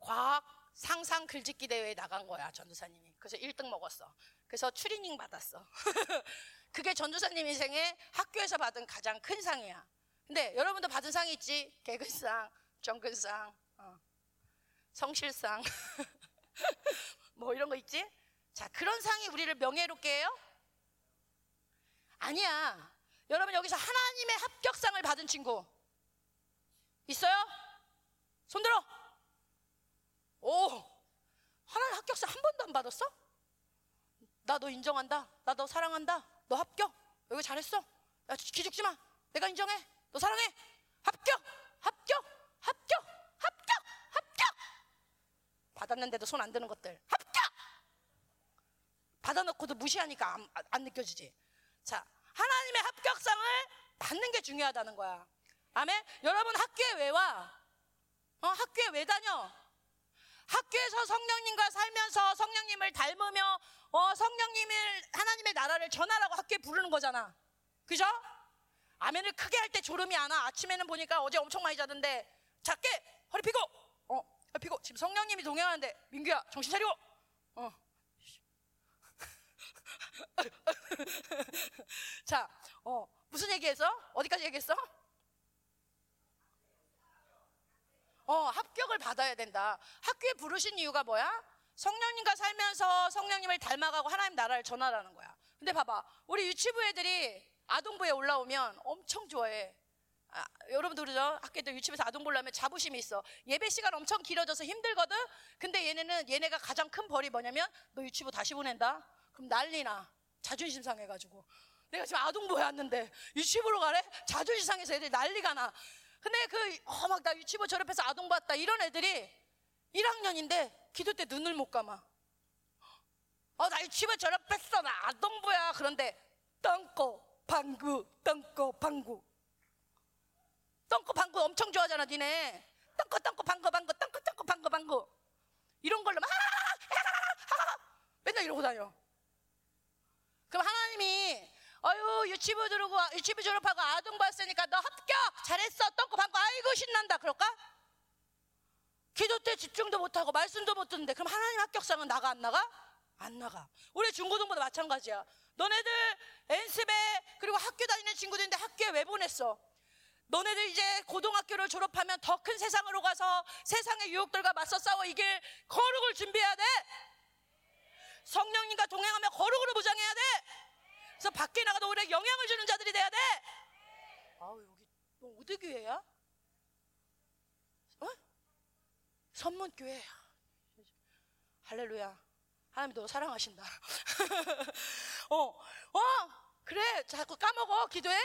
과학 상상 글짓기 대회에 나간 거야 전도사님이. 그래서 1등 먹었어. 그래서 추리닝 받았어. 그게 전도사님 인생에 학교에서 받은 가장 큰 상이야. 근데 여러분도 받은 상이 있지? 개근상, 정근상, 어. 성실상, 뭐 이런 거 있지? 자, 그런 상이 우리를 명예롭게 해요? 아니야. 여러분 여기서 하나님의 합격상을 받은 친구 있어요? 손 들어. 오, 하나님 합격상 한 번도 안 받았어? 나 너 인정한다. 나 너 사랑한다. 너 합격. 여기 잘했어. 야, 기죽지 마. 내가 인정해. 너 사랑해. 합격. 합격. 합격. 합격. 합격. 받았는데도 손 안 드는 것들. 합격. 받아놓고도 무시하니까 안, 안 느껴지지. 자, 하나님의 합격상을 받는 게 중요하다는 거야. 아멘. 여러분 학교에 왜 와? 어, 학교에 왜 다녀? 학교에서 성령님과 살면서 성령님을 닮으며 어, 성령님을 하나님의 나라를 전하라고 학교에 부르는 거잖아. 그죠? 아멘을 크게 할 때 졸음이 안 와. 아침에는 보니까 어제 엄청 많이 자던데 작게 허리 펴고 어, 펴고 지금 성령님이 동행하는데 민규야 정신 차리고 어. 자, 어, 무슨 얘기했어? 어디까지 얘기했어? 어, 합격을 받아야 된다. 학교에 부르신 이유가 뭐야? 성령님과 살면서 성령님을 닮아가고 하나님 나라를 전하라는 거야. 근데 봐봐. 우리 유치부 애들이 아동부에 올라오면 엄청 좋아해. 아, 여러분도 그러죠? 학교들 유치부에서 아동 보려면 자부심이 있어. 예배 시간 엄청 길어져서 힘들거든? 근데 얘네는, 얘네가 가장 큰 벌이 뭐냐면, 너 유치부 다시 보낸다? 그럼 난리나. 자존심 상해가지고. 내가 지금 아동부에 왔는데, 유치부로 가래? 자존심 상해서 애들이 난리가 나. 근데 그, 어, 막 나 유치부 졸업해서 아동 봤다. 이런 애들이 1학년인데, 기도 때 눈을 못 감아. 어, 나 유치부 졸업했어. 나 아동부야. 그런데, 똥꼬, 방구, 똥꼬, 방구. 똥꼬 방구 엄청 좋아하잖아, 니네. 똥꼬 똥꼬 방구 방구 똥꼬 똥꼬 방구 방구. 이런 걸로 막 맨날 이러고 다녀. 그럼 하나님이 어 유 유치부 들어고 유치부 졸업하고 아동 봤으니까 너 합격 잘했어 똥꼬 방구 아이고 신난다 그럴까? 기도 때 집중도 못하고 말씀도 못 듣는데 그럼 하나님 합격상은 나가 안 나가? 안 나가. 우리 중고등부도 마찬가지야. 너네들 연습에 그리고 학교 다니는 친구들인데 학교에 왜 보냈어? 너네들 이제 고등학교를 졸업하면 더 큰 세상으로 가서 세상의 유혹들과 맞서 싸워 이길 거룩을 준비해야 돼. 성령님과 동행하며 거룩으로 무장해야 돼. 그래서 밖에 나가도 우리에게 영향을 주는 자들이 돼야 돼. 아우 여기 너 어디 교회야? 어? 선문 교회. 할렐루야. 하나님 너 사랑하신다. 어, 어, 그래. 자꾸 까먹어 기도해.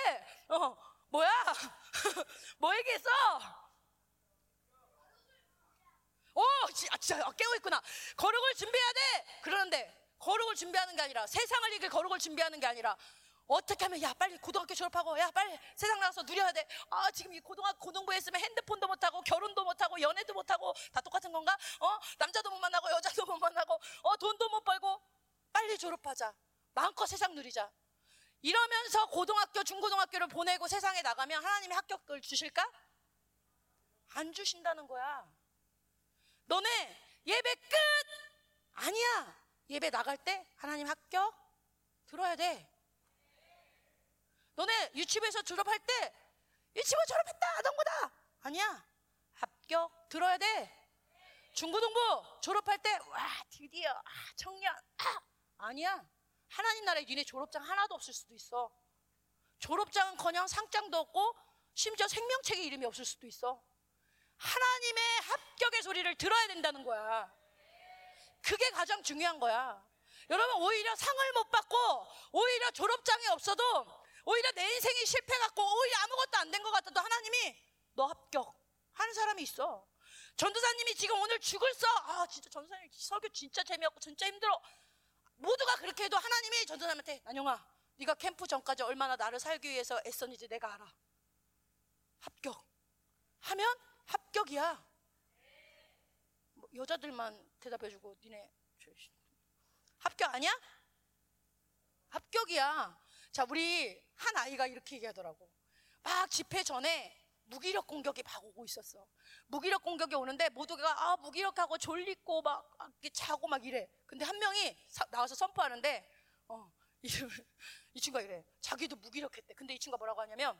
어, 뭐야? 뭐 얘기했어? 오, 지- 아, 진짜 깨고 있구나. 거룩을 준비해야 돼. 그러는데 거룩을 준비하는 게 아니라 세상을 이길 거룩을 준비하는 게 아니라 어떻게 하면 야 빨리 고등학교 졸업하고 야 빨리 세상 나가서 누려야 돼. 아 지금 이 고등학교 고등부에 있으면 핸드폰도 못 하고 결혼도 못 하고 연애도 못 하고 다 똑같은 건가? 어 남자도 못 만나고 여자도 못 만나고 어 돈도 못 벌고 빨리 졸업하자. 마음껏 세상 누리자. 이러면서 고등학교 중고등학교를 보내고 세상에 나가면 하나님이 합격을 주실까? 안 주신다는 거야. 너네 예배 끝 아니야. 예배 나갈 때 하나님 합격 들어야 돼. 너네 유치부에서 졸업할 때 유치부 졸업했다 아동부다. 아니야. 합격 들어야 돼. 중고등부 졸업할 때 와 드디어 아, 청년. 아, 아니야. 하나님 나라에 니네 졸업장 하나도 없을 수도 있어. 졸업장은커녕 상장도 없고 심지어 생명책에 이름이 없을 수도 있어. 하나님의 합격의 소리를 들어야 된다는 거야 그게 가장 중요한 거야 여러분 오히려 상을 못 받고 오히려 졸업장이 없어도 오히려 내 인생이 실패 갖고 오히려 아무것도 안 된 것 같아도 하나님이 너 합격 하는 사람이 있어. 전도사님이 지금 오늘 죽을 써. 아 진짜 전도사님 설교 진짜 재미없고 진짜 힘들어. 모두가 그렇게 해도 하나님이 전도사님한테 난영아 네가 캠프 전까지 얼마나 나를 살기 위해서 애썼는지 내가 알아. 합격. 하면 합격이야. 뭐 여자들만 대답해주고 니네 합격 아니야? 합격이야. 자, 우리 한 아이가 이렇게 얘기하더라고. 막 집회 전에 무기력 공격이 막 오고 있었어. 무기력 공격이 오는데 모두가 아 무기력하고 졸리고 막 자고 막 이래. 근데 한 명이 사- 나와서 선포하는데 어, 이, 이 친구가 이래. 자기도 무기력했대. 근데 이 친구가 뭐라고 하냐면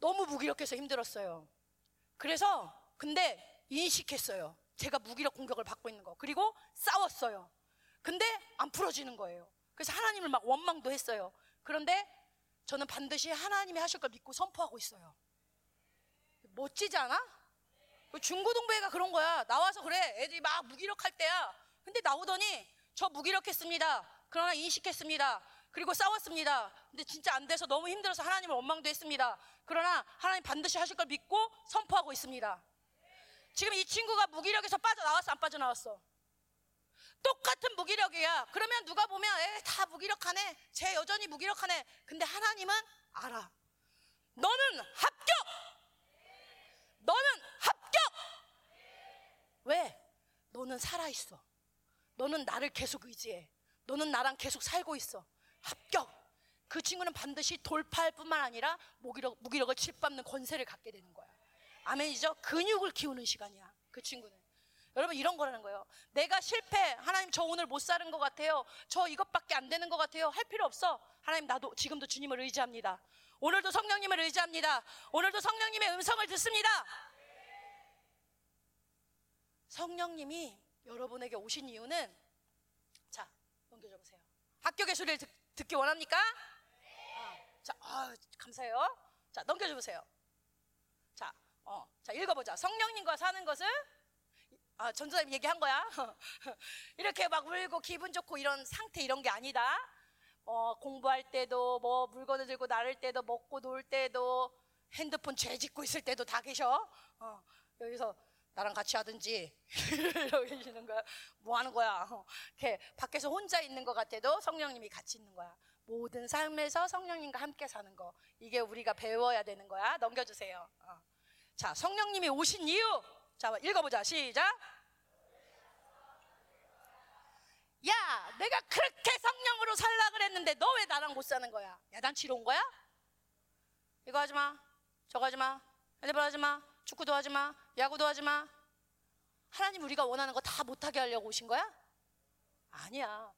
너무 무기력해서 힘들었어요. 그래서 근데 인식했어요. 제가 무기력 공격을 받고 있는 거. 그리고 싸웠어요. 근데 안 풀어지는 거예요. 그래서 하나님을 막 원망도 했어요. 그런데 저는 반드시 하나님이 하실 걸 믿고 선포하고 있어요. 멋지지 않아? 그 중고등부회가 그런 거야. 나와서 그래. 애들이 막 무기력할 때야. 근데 나오더니 저 무기력했습니다. 그러나 인식했습니다. 그리고 싸웠습니다. 근데 진짜 안 돼서 너무 힘들어서 하나님을 원망도 했습니다. 그러나 하나님 반드시 하실 걸 믿고 선포하고 있습니다. 지금 이 친구가 무기력에서 빠져나왔어? 안 빠져나왔어? 똑같은 무기력이야. 그러면 누가 보면 에, 다 무기력하네. 쟤 여전히 무기력하네. 근데 하나님은 알아. 너는 합격. 너는 합격. 왜? 너는 살아 있어. 너는 나를 계속 의지해. 너는 나랑 계속 살고 있어. 합격. 그 친구는 반드시 돌파할 뿐만 아니라 무기력, 무기력을 짓밟는 권세를 갖게 되는 거야. 아멘이죠? 근육을 키우는 시간이야. 그 친구는. 여러분 이런 거라는 거예요. 내가 실패, 하나님 저 오늘 못 사는 것 같아요. 저 이것밖에 안 되는 것 같아요. 할 필요 없어. 하나님 나도 지금도 주님을 의지합니다. 오늘도 성령님을 의지합니다. 오늘도 성령님의 음성을 듣습니다. 성령님이 여러분에게 오신 이유는 자 넘겨줘 보세요. 합격의 소리를 듣, 듣기 원합니까? 아, 자, 아, 감사해요. 자 넘겨줘 보세요. 자, 어, 자 읽어보자. 성령님과 사는 것을 아, 전도사님 얘기한 거야. 이렇게 막 울고 기분 좋고 이런 상태 이런 게 아니다. 어, 공부할 때도 뭐 물건을 들고 나를 때도 먹고 놀 때도 핸드폰 죄 짓고 있을 때도 다 계셔. 어, 여기서 나랑 같이 하든지 이러고 계시는 거야. 뭐 하는 거야? 어, 이렇게 밖에서 혼자 있는 것 같아도 성령님이 같이 있는 거야. 모든 삶에서 성령님과 함께 사는 거. 이게 우리가 배워야 되는 거야. 넘겨주세요. 어. 자, 성령님이 오신 이유. 자, 읽어보자. 시작. 야, 내가 그렇게 성령으로 살라 그랬는데 너 왜 나랑 못 사는 거야? 야단치러 온 거야? 이거 하지 마. 저거 하지 마. 핸드폰 하지 마. 축구도 하지 마. 야구도 하지 마. 하나님 우리가 원하는 거 다 못하게 하려고 오신 거야? 아니야.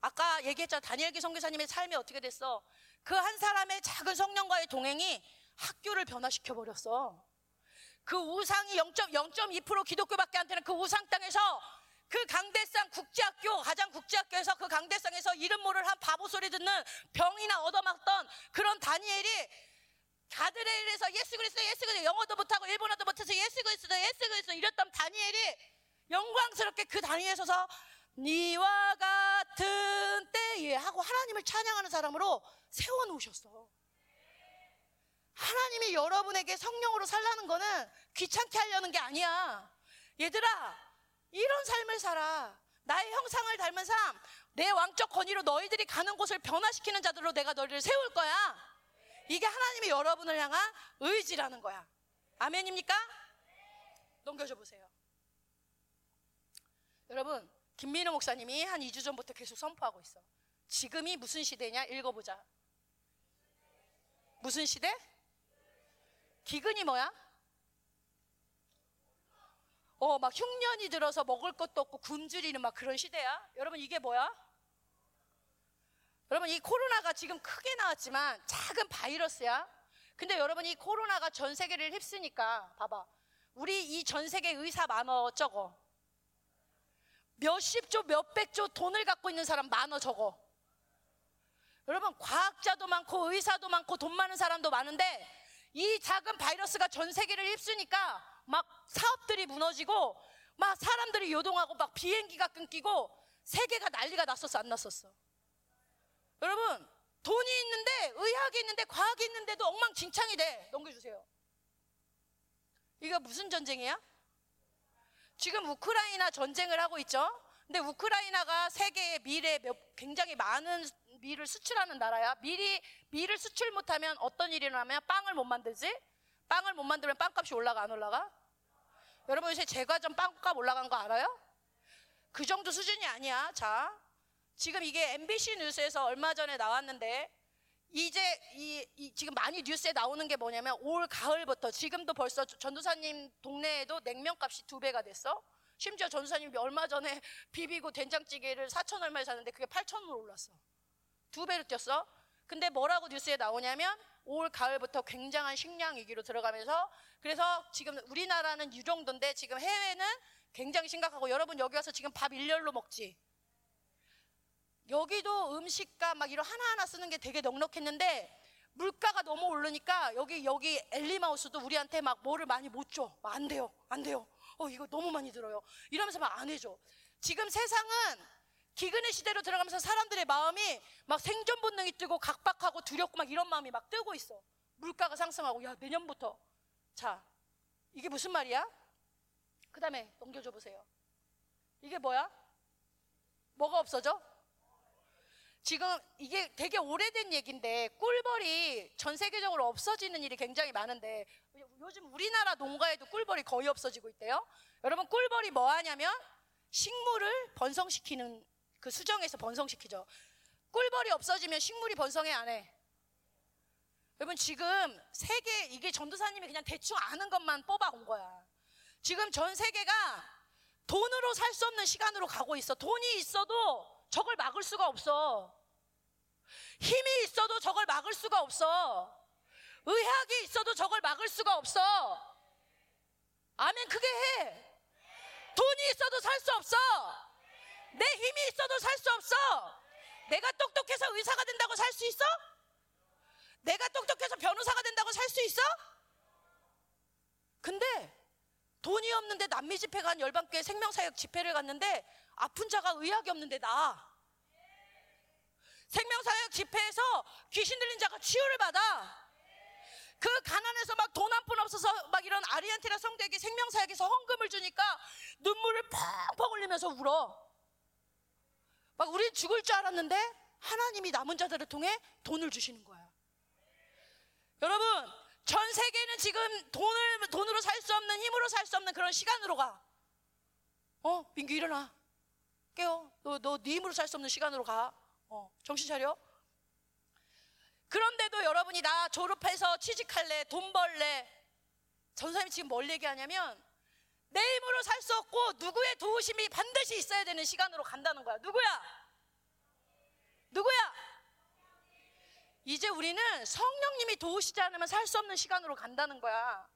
아까 얘기했잖아. 다니엘기 선교사님의 삶이 어떻게 됐어? 그 한 사람의 작은 성령과의 동행이 학교를 변화시켜 버렸어. 그 우상이 0.0.2% 기독교밖에 안 되는 그 우상 땅에서 그 강대상 국제학교 가장 국제학교에서 그 강대상에서 이름 모를 한 바보 소리 듣는 병이나 얻어맞던 그런 다니엘이 가드레일에서 예수 그리스도 예수 그리스도 영어도 못하고 일본어도 못해서 예수 그리스도 예수 그리스도 이랬던 다니엘이 영광스럽게 그 다니엘에 서서 니와 같은 때에 하고 하나님을 찬양하는 사람으로 세워놓으셨어. 하나님이 여러분에게 성령으로 살라는 거는 귀찮게 하려는 게 아니야. 얘들아, 이런 삶을 살아. 나의 형상을 닮은 삶, 내 왕적 권위로 너희들이 가는 곳을 변화시키는 자들로 내가 너희를 세울 거야. 이게 하나님이 여러분을 향한 의지라는 거야. 아멘입니까? 넘겨줘 보세요. 여러분, 김민우 목사님이 한 2주 전부터 계속 선포하고 있어. 지금이 무슨 시대냐? 읽어보자. 무슨 시대? 기근이 뭐야? 어, 막 흉년이 들어서 먹을 것도 없고 굶주리는 막 그런 시대야. 여러분, 이게 뭐야? 여러분, 이 코로나가 지금 크게 나왔지만 작은 바이러스야. 근데 여러분, 이 코로나가 전 세계를 휩쓰니까, 봐봐. 우리 이 전 세계 의사 많어, 적어. 몇십조, 몇백조 돈을 갖고 있는 사람 많어, 적어. 여러분, 과학자도 많고, 의사도 많고, 돈 많은 사람도 많은데, 이 작은 바이러스가 전 세계를 휩쓰니까, 막 사업들이 무너지고 막 사람들이 요동하고 막 비행기가 끊기고 세계가 난리가 났었어 안 났었어? 여러분 돈이 있는데 의학이 있는데 과학이 있는데도 엉망진창이 돼. 넘겨주세요. 이거 무슨 전쟁이야? 지금 우크라이나 전쟁을 하고 있죠? 근데 우크라이나가 세계의 미래 몇, 굉장히 많은 밀을 수출하는 나라야. 밀이 밀을 수출 못하면 어떤 일이 일어나면 빵을 못 만들지? 빵을 못 만들면 빵값이 올라가 안 올라가? 여러분 요새 제과점 빵값 올라간 거 알아요? 그 정도 수준이 아니야. 자, 지금 이게 MBC 뉴스에서 얼마 전에 나왔는데 이제 이, 이 지금 많이 뉴스에 나오는 게 뭐냐면 올 가을부터 지금도 벌써 전도사님 동네에도 냉면값이 두 배가 됐어. 심지어 전도사님이 얼마 전에 비비고 된장찌개를 4천 얼마에 샀는데 그게 8천으로 올랐어. 두 배로 뛰었어. 근데 뭐라고 뉴스에 나오냐면 올 가을부터 굉장한 식량 위기로 들어가면서 그래서 지금 우리나라는 이 정도인데 지금 해외는 굉장히 심각하고 여러분 여기 와서 지금 밥 일렬로 먹지. 여기도 음식값 막 이런 하나하나 쓰는 게 되게 넉넉했는데 물가가 너무 오르니까 여기 여기 엘리마우스도 우리한테 막 뭐를 많이 못 줘. 막안 돼요. 안 돼요. 어 이거 너무 많이 들어요. 이러면서 막 안 해줘. 지금 세상은 기근의 시대로 들어가면서 사람들의 마음이 막 생존 본능이 뜨고 각박하고 두렵고 막 이런 마음이 막 뜨고 있어. 물가가 상승하고 야 내년부터 자 이게 무슨 말이야? 그 다음에 넘겨줘 보세요. 이게 뭐야? 뭐가 없어져? 지금 이게 되게 오래된 얘기인데 꿀벌이 전 세계적으로 없어지는 일이 굉장히 많은데 요즘 우리나라 농가에도 꿀벌이 거의 없어지고 있대요. 여러분 꿀벌이 뭐 하냐면 식물을 번성시키는 그 수정에서 번성시키죠. 꿀벌이 없어지면 식물이 번성해 안 해? 여러분 지금 세계 이게 전도사님이 그냥 대충 아는 것만 뽑아 온 거야. 지금 전 세계가 돈으로 살 수 없는 시간으로 가고 있어. 돈이 있어도 저걸 막을 수가 없어. 힘이 있어도 저걸 막을 수가 없어. 의학이 있어도 저걸 막을 수가 없어. 아멘, 크게 해. 돈이 있어도 살 수 없어. 내 힘이 있어도 살 수 없어. 내가 똑똑해서 의사가 된다고 살 수 있어? 내가 똑똑해서 변호사가 된다고 살 수 있어? 근데 돈이 없는데 남미 집회 간 열방교회 생명사역 집회를 갔는데 아픈 자가 의학이 없는데 나 생명사역 집회에서 귀신 들린 자가 치유를 받아 그 가난해서 막 돈 한 푼 없어서 막 이런 아리안티라 성도에게 생명사역에서 헌금을 주니까 눈물을 펑펑 흘리면서 울어 막 우린 죽을 줄 알았는데 하나님이 남은 자들을 통해 돈을 주시는 거야 여러분 전 세계는 지금 돈을 돈으로 살 수 없는 힘으로 살 수 없는 그런 시간으로 가. 어, 민규 일어나. 깨워. 너너네 힘으로 살 수 없는 시간으로 가. 어, 정신 차려. 그런데도 여러분이 나 졸업해서 취직할래, 돈 벌래. 전사님이 지금 뭘 얘기하냐면 내 힘으로 살 수 없고 누구의 도우심이 반드시 있어야 되는 시간으로 간다는 거야. 누구야? 누구야? 이제 우리는 성령님이 도우시지 않으면 살 수 없는 시간으로 간다는 거야.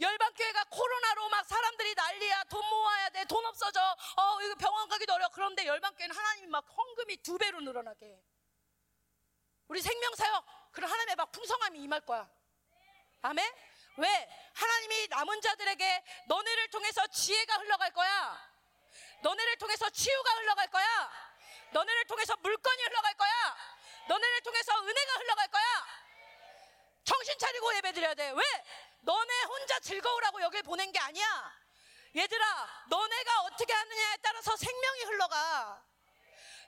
열방교회가 코로나로 막 사람들이 난리야. 돈 모아야 돼. 돈 없어져. 어, 이거 병원 가기도 어려워. 그런데 열방교회는 하나님이 막 헌금이 두 배로 늘어나게. 해. 우리 생명사역, 그런 하나님의 막 풍성함이 임할 거야. 아멘? 왜? 하나님이 남은 자들에게 너네를 통해서 지혜가 흘러갈 거야. 너네를 통해서 치유가 흘러갈 거야. 너네를 통해서 물건이 흘러갈 거야. 너네를 통해서 은혜가 흘러갈 거야. 정신 차리고 예배 드려야 돼. 왜? 너네 혼자 즐거우라고 여길 보낸 게 아니야. 얘들아, 너네가 어떻게 하느냐에 따라서 생명이 흘러가.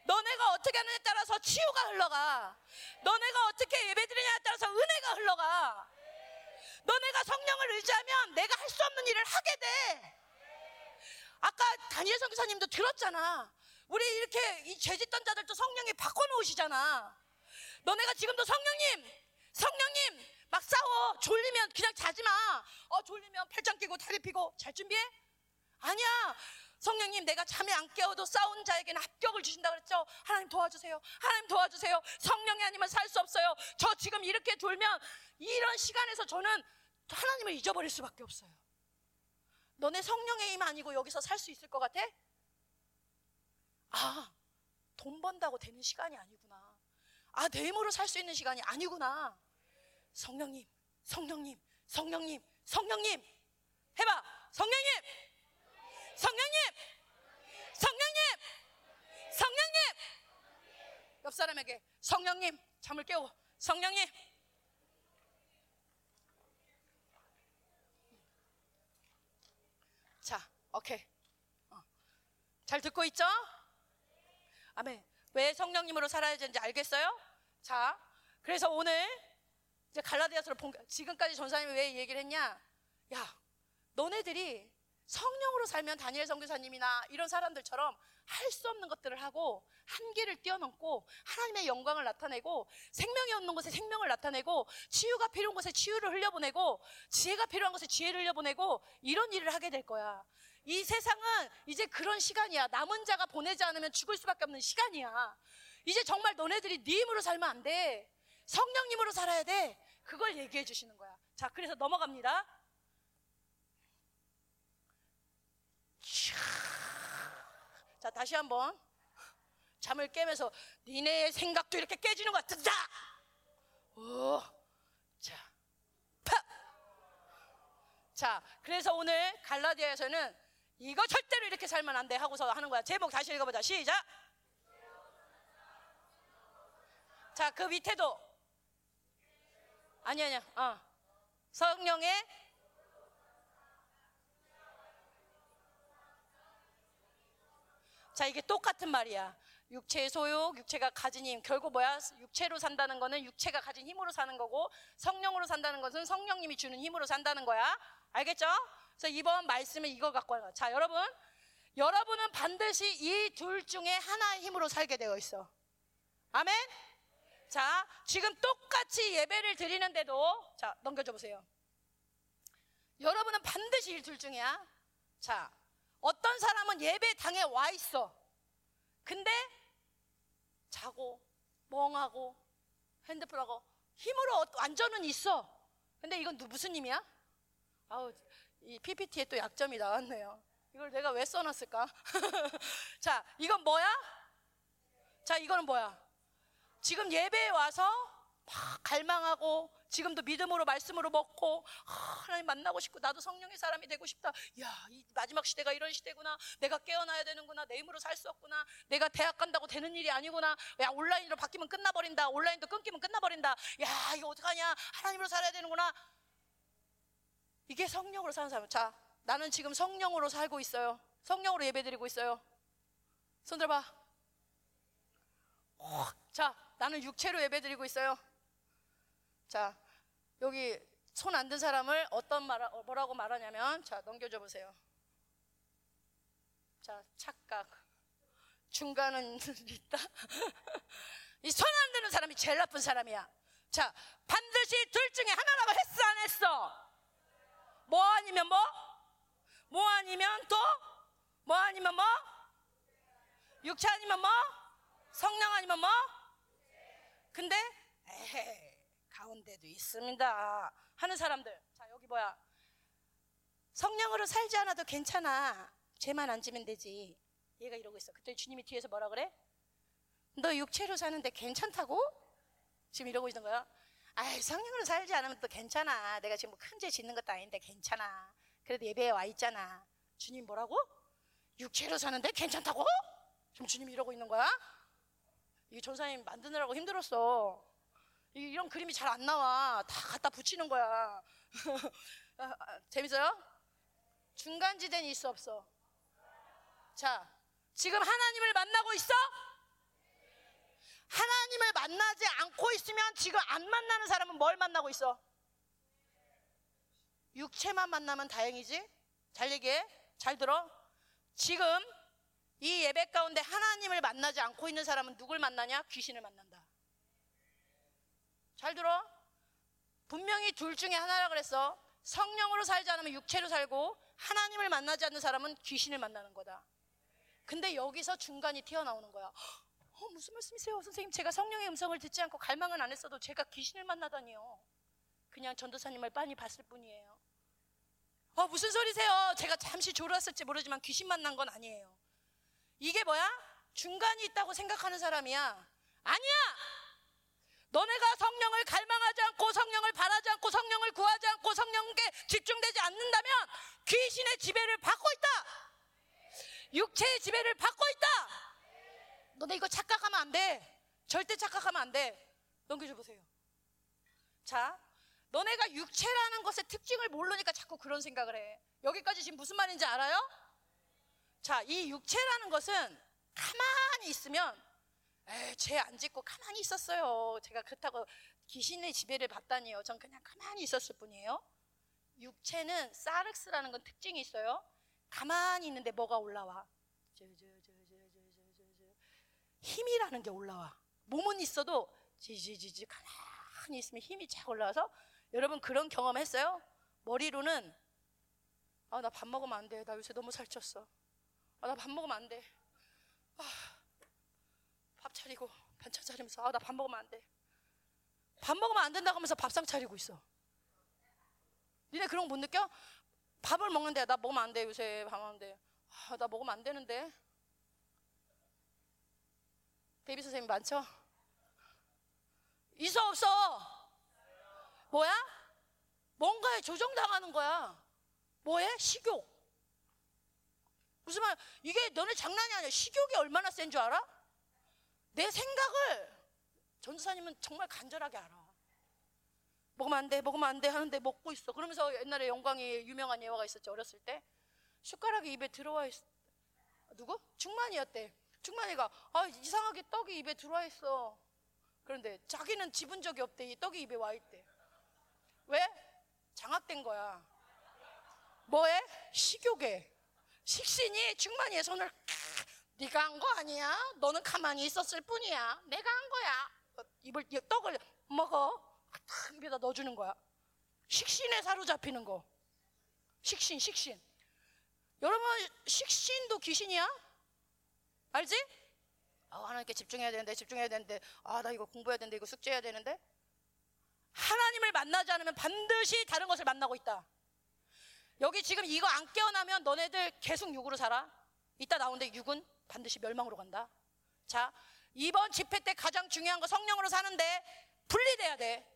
너네가 어떻게 하느냐에 따라서 치유가 흘러가. 너네가 어떻게 예배 드리냐에 따라서 은혜가 흘러가. 너네가 성령을 의지하면 내가 할 수 없는 일을 하게 돼. 아까 다니엘 선교사님도 들었잖아. 우리 이렇게 이 죄짓던 자들도 성령이 바꿔놓으시잖아. 너네가 지금도 성령님, 성령님 막 싸워. 졸리면 그냥 자지 마. 어 졸리면 팔짱 끼고 다리 피고 잘 준비해? 아니야. 성령님 내가 잠이 안 깨어도 싸운 자에게는 합격을 주신다 그랬죠. 하나님 도와주세요. 하나님 도와주세요. 성령이 아니면 살 수 없어요. 저 지금 이렇게 졸면 이런 시간에서 저는 하나님을 잊어버릴 수밖에 없어요. 너네 성령의 힘 아니고 여기서 살 수 있을 것 같아? 아, 돈 번다고 되는 시간이 아니구나. 아, 내 힘으로 살 수 있는 시간이 아니구나. 성령님, 성령님, 성령님, 성령님. 해봐. 성령님, 성령님, 성령님, 성령님. 옆 사람에게 성령님, 잠을 깨워. 성령님. 자, 오케이. 어. 잘 듣고 있죠? 아멘. 왜 성령님으로 살아야 되는지 알겠어요? 자, 그래서 오늘 이제 갈라디아서를 본 지금까지 전사님이 왜이 얘기를 했냐? 야, 너네들이 성령으로 살면 다니엘 선교사님이나 이런 사람들처럼 할 수 없는 것들을 하고 한계를 뛰어넘고 하나님의 영광을 나타내고 생명이 없는 곳에 생명을 나타내고 치유가 필요한 곳에 치유를 흘려보내고 지혜가 필요한 곳에 지혜를 흘려보내고 이런 일을 하게 될 거야. 이 세상은 이제 그런 시간이야. 남은 자가 보내지 않으면 죽을 수밖에 없는 시간이야. 이제 정말 너네들이 네 힘으로 살면 안 돼. 성령님으로 살아야 돼. 그걸 얘기해 주시는 거야. 자, 그래서 넘어갑니다. 자, 다시 한번 잠을 깨면서 니네의 생각도 이렇게 깨지는 거야. 자, 오, 자, 파. 자, 그래서 오늘 갈라디아에서는 이거 절대로 이렇게 살면 안 돼 하고서 하는 거야. 제목 다시 읽어보자. 시작. 자, 그 밑에도 아니 아니야. 어. 성령의 자, 이게 똑같은 말이야. 육체의 소욕, 육체가 가진 힘. 결국 뭐야? 육체로 산다는 거는 육체가 가진 힘으로 사는 거고, 성령으로 산다는 것은 성령님이 주는 힘으로 산다는 거야. 알겠죠? 그래서 이번 말씀에 이거 갖고 와요. 자, 여러분. 여러분은 반드시 이 둘 중에 하나의 힘으로 살게 되어 있어. 아멘? 자, 지금 똑같이 예배를 드리는데도, 자, 넘겨줘 보세요. 여러분은 반드시 이 둘 중이야. 자, 어떤 사람은 예배당에 와 있어. 근데 자고 멍하고 핸드폰하고 힘으로 어- 완전은 있어. 근데 이건 누- 무슨 힘이야? 아우 이 PPT에 또 약점이 나왔네요. 이걸 내가 왜 써놨을까? 자, 이건 뭐야? 자, 이거는 뭐야? 지금 예배에 와서 막 갈망하고 지금도 믿음으로 말씀으로 먹고 아, 하나님 만나고 싶고 나도 성령의 사람이 되고 싶다. 야, 이 마지막 시대가 이런 시대구나. 내가 깨어나야 되는구나. 내 힘으로 살 수 없구나. 내가 대학 간다고 되는 일이 아니구나. 야, 온라인으로 바뀌면 끝나버린다. 온라인도 끊기면 끝나버린다. 야, 이거 어떡하냐. 하나님으로 살아야 되는구나. 이게 성령으로 사는 사람. 자, 나는 지금 성령으로 살고 있어요. 성령으로 예배드리고 있어요. 손 들어봐. 어, 자, 나는 육체로 예배드리고 있어요. 자, 여기 손 안 든 사람을 어떤 말, 뭐라고 말하냐면, 자, 넘겨줘 보세요. 자, 착각. 중간은 있다. 이 손 안 드는 사람이 제일 나쁜 사람이야. 자, 반드시 둘 중에 하나라고 했어, 안 했어? 뭐 아니면 뭐? 뭐 아니면 또? 뭐 아니면 뭐? 육체 아니면 뭐? 성령 아니면 뭐? 근데 에헤 가운데도 있습니다 하는 사람들 자 여기 뭐야 성령으로 살지 않아도 괜찮아 죄만 안 지면 되지 얘가 이러고 있어 그때 주님이 뒤에서 뭐라 그래? 너 육체로 사는데 괜찮다고? 지금 이러고 있는 거야 아이 성령으로 살지 않으면 또 괜찮아 내가 지금 뭐 큰죄 짓는 것도 아닌데 괜찮아 그래도 예배에 와 있잖아 주님 뭐라고? 육체로 사는데 괜찮다고? 지금 주님이 이러고 있는 거야? 이 전사님 만드느라고 힘들었어. 이- 이런 그림이 잘 안 나와. 다 갖다 붙이는 거야. 아, 아, 재밌어요? 중간 지대는 있어 없어? 자, 지금 하나님을 만나고 있어? 하나님을 만나지 않고 있으면 지금 안 만나는 사람은 뭘 만나고 있어? 육체만 만나면 다행이지? 잘 얘기해. 잘 들어. 지금 이 예배 가운데 하나님을 만나지 않고 있는 사람은 누굴 만나냐? 귀신을 만난다. 잘 들어. 분명히 둘 중에 하나라 그랬어. 성령으로 살지 않으면 육체로 살고 하나님을 만나지 않는 사람은 귀신을 만나는 거다. 근데 여기서 중간이 튀어나오는 거야. 어, 무슨 말씀이세요? 선생님, 제가 성령의 음성을 듣지 않고 갈망은 안 했어도 제가 귀신을 만나다니요. 그냥 전도사님을 빤히 봤을 뿐이에요. 어, 무슨 소리세요? 제가 잠시 졸았을지 모르지만 귀신 만난 건 아니에요. 이게 뭐야? 중간이 있다고 생각하는 사람이야. 아니야! 너네가 성령을 갈망하지 않고 성령을 바라지 않고 성령을 구하지 않고 성령께 집중되지 않는다면 귀신의 지배를 받고 있다! 육체의 지배를 받고 있다! 너네 이거 착각하면 안 돼. 절대 착각하면 안 돼. 넘겨줘 보세요. 자, 너네가 육체라는 것의 특징을 모르니까 자꾸 그런 생각을 해. 여기까지 지금 무슨 말인지 알아요? 자, 이 육체라는 것은 가만히 있으면 에, 죄안 짓고 가만히 있었어요. 제가 그렇다고 귀신의 지배를 받다니요. 전 그냥 가만히 있었을 뿐이에요. 육체는 사르스라는 건 특징이 있어요. 가만히 있는데 뭐가 올라와? 힘이라는 게 올라와. 몸은 있어도 지지지지 가만히 있으면 힘이 쫙 올라와서 여러분 그런 경험 했어요? 머리로는 아 나 밥 먹으면 안 돼. 나 요새 너무 살쪘어. 아 나 밥 먹으면 안 돼. 아, 밥 차리고 반찬 차리면서 아 나 밥 먹으면 안 돼. 밥 먹으면 안 된다고 하면서 밥상 차리고 있어. 니네 그런 거 못 느껴? 밥을 먹는데 나 먹으면 안 돼. 요새 밥 먹는데. 아, 나 먹으면 안 되는데. 데이비 선생님 많죠? 있어 없어? 뭐야? 뭔가에 조정당하는 거야. 뭐해? 식욕. 무슨 말? 이게 너네 장난이 아니야. 식욕이 얼마나 센 줄 알아? 내 생각을 전도사님은 정말 간절하게 알아. 먹으면 안 돼, 먹으면 안 돼 하는데 먹고 있어. 그러면서 옛날에 영광이 유명한 예화가 있었죠. 어렸을 때 숟가락이 입에 들어와 있. 누구? 충만이였대. 충만이가 아 이상하게 떡이 입에 들어와 있어. 그런데 자기는 집은 적이 없대. 이 떡이 입에 와 있대. 왜? 장악된 거야. 뭐해? 식욕에. 식신이 충만이의 손을 네가 한 거 아니야? 너는 가만히 있었을 뿐이야. 내가 한 거야. 입을 이 떡을 먹어. 탁 입에다 넣어주는 거야. 식신에 사로잡히는 거. 식신, 식신. 여러분 식신도 귀신이야? 알지? 아, 하나님께 집중해야 되는데 집중해야 되는데 아 나 이거 공부해야 되는데 이거 숙제해야 되는데 하나님을 만나지 않으면 반드시 다른 것을 만나고 있다. 여기 지금 이거 안 깨어나면 너네들 계속 육으로 살아. 이따 나오는데 육은 반드시 멸망으로 간다. 자, 이번 집회 때 가장 중요한 거 성령으로 사는데 분리돼야 돼.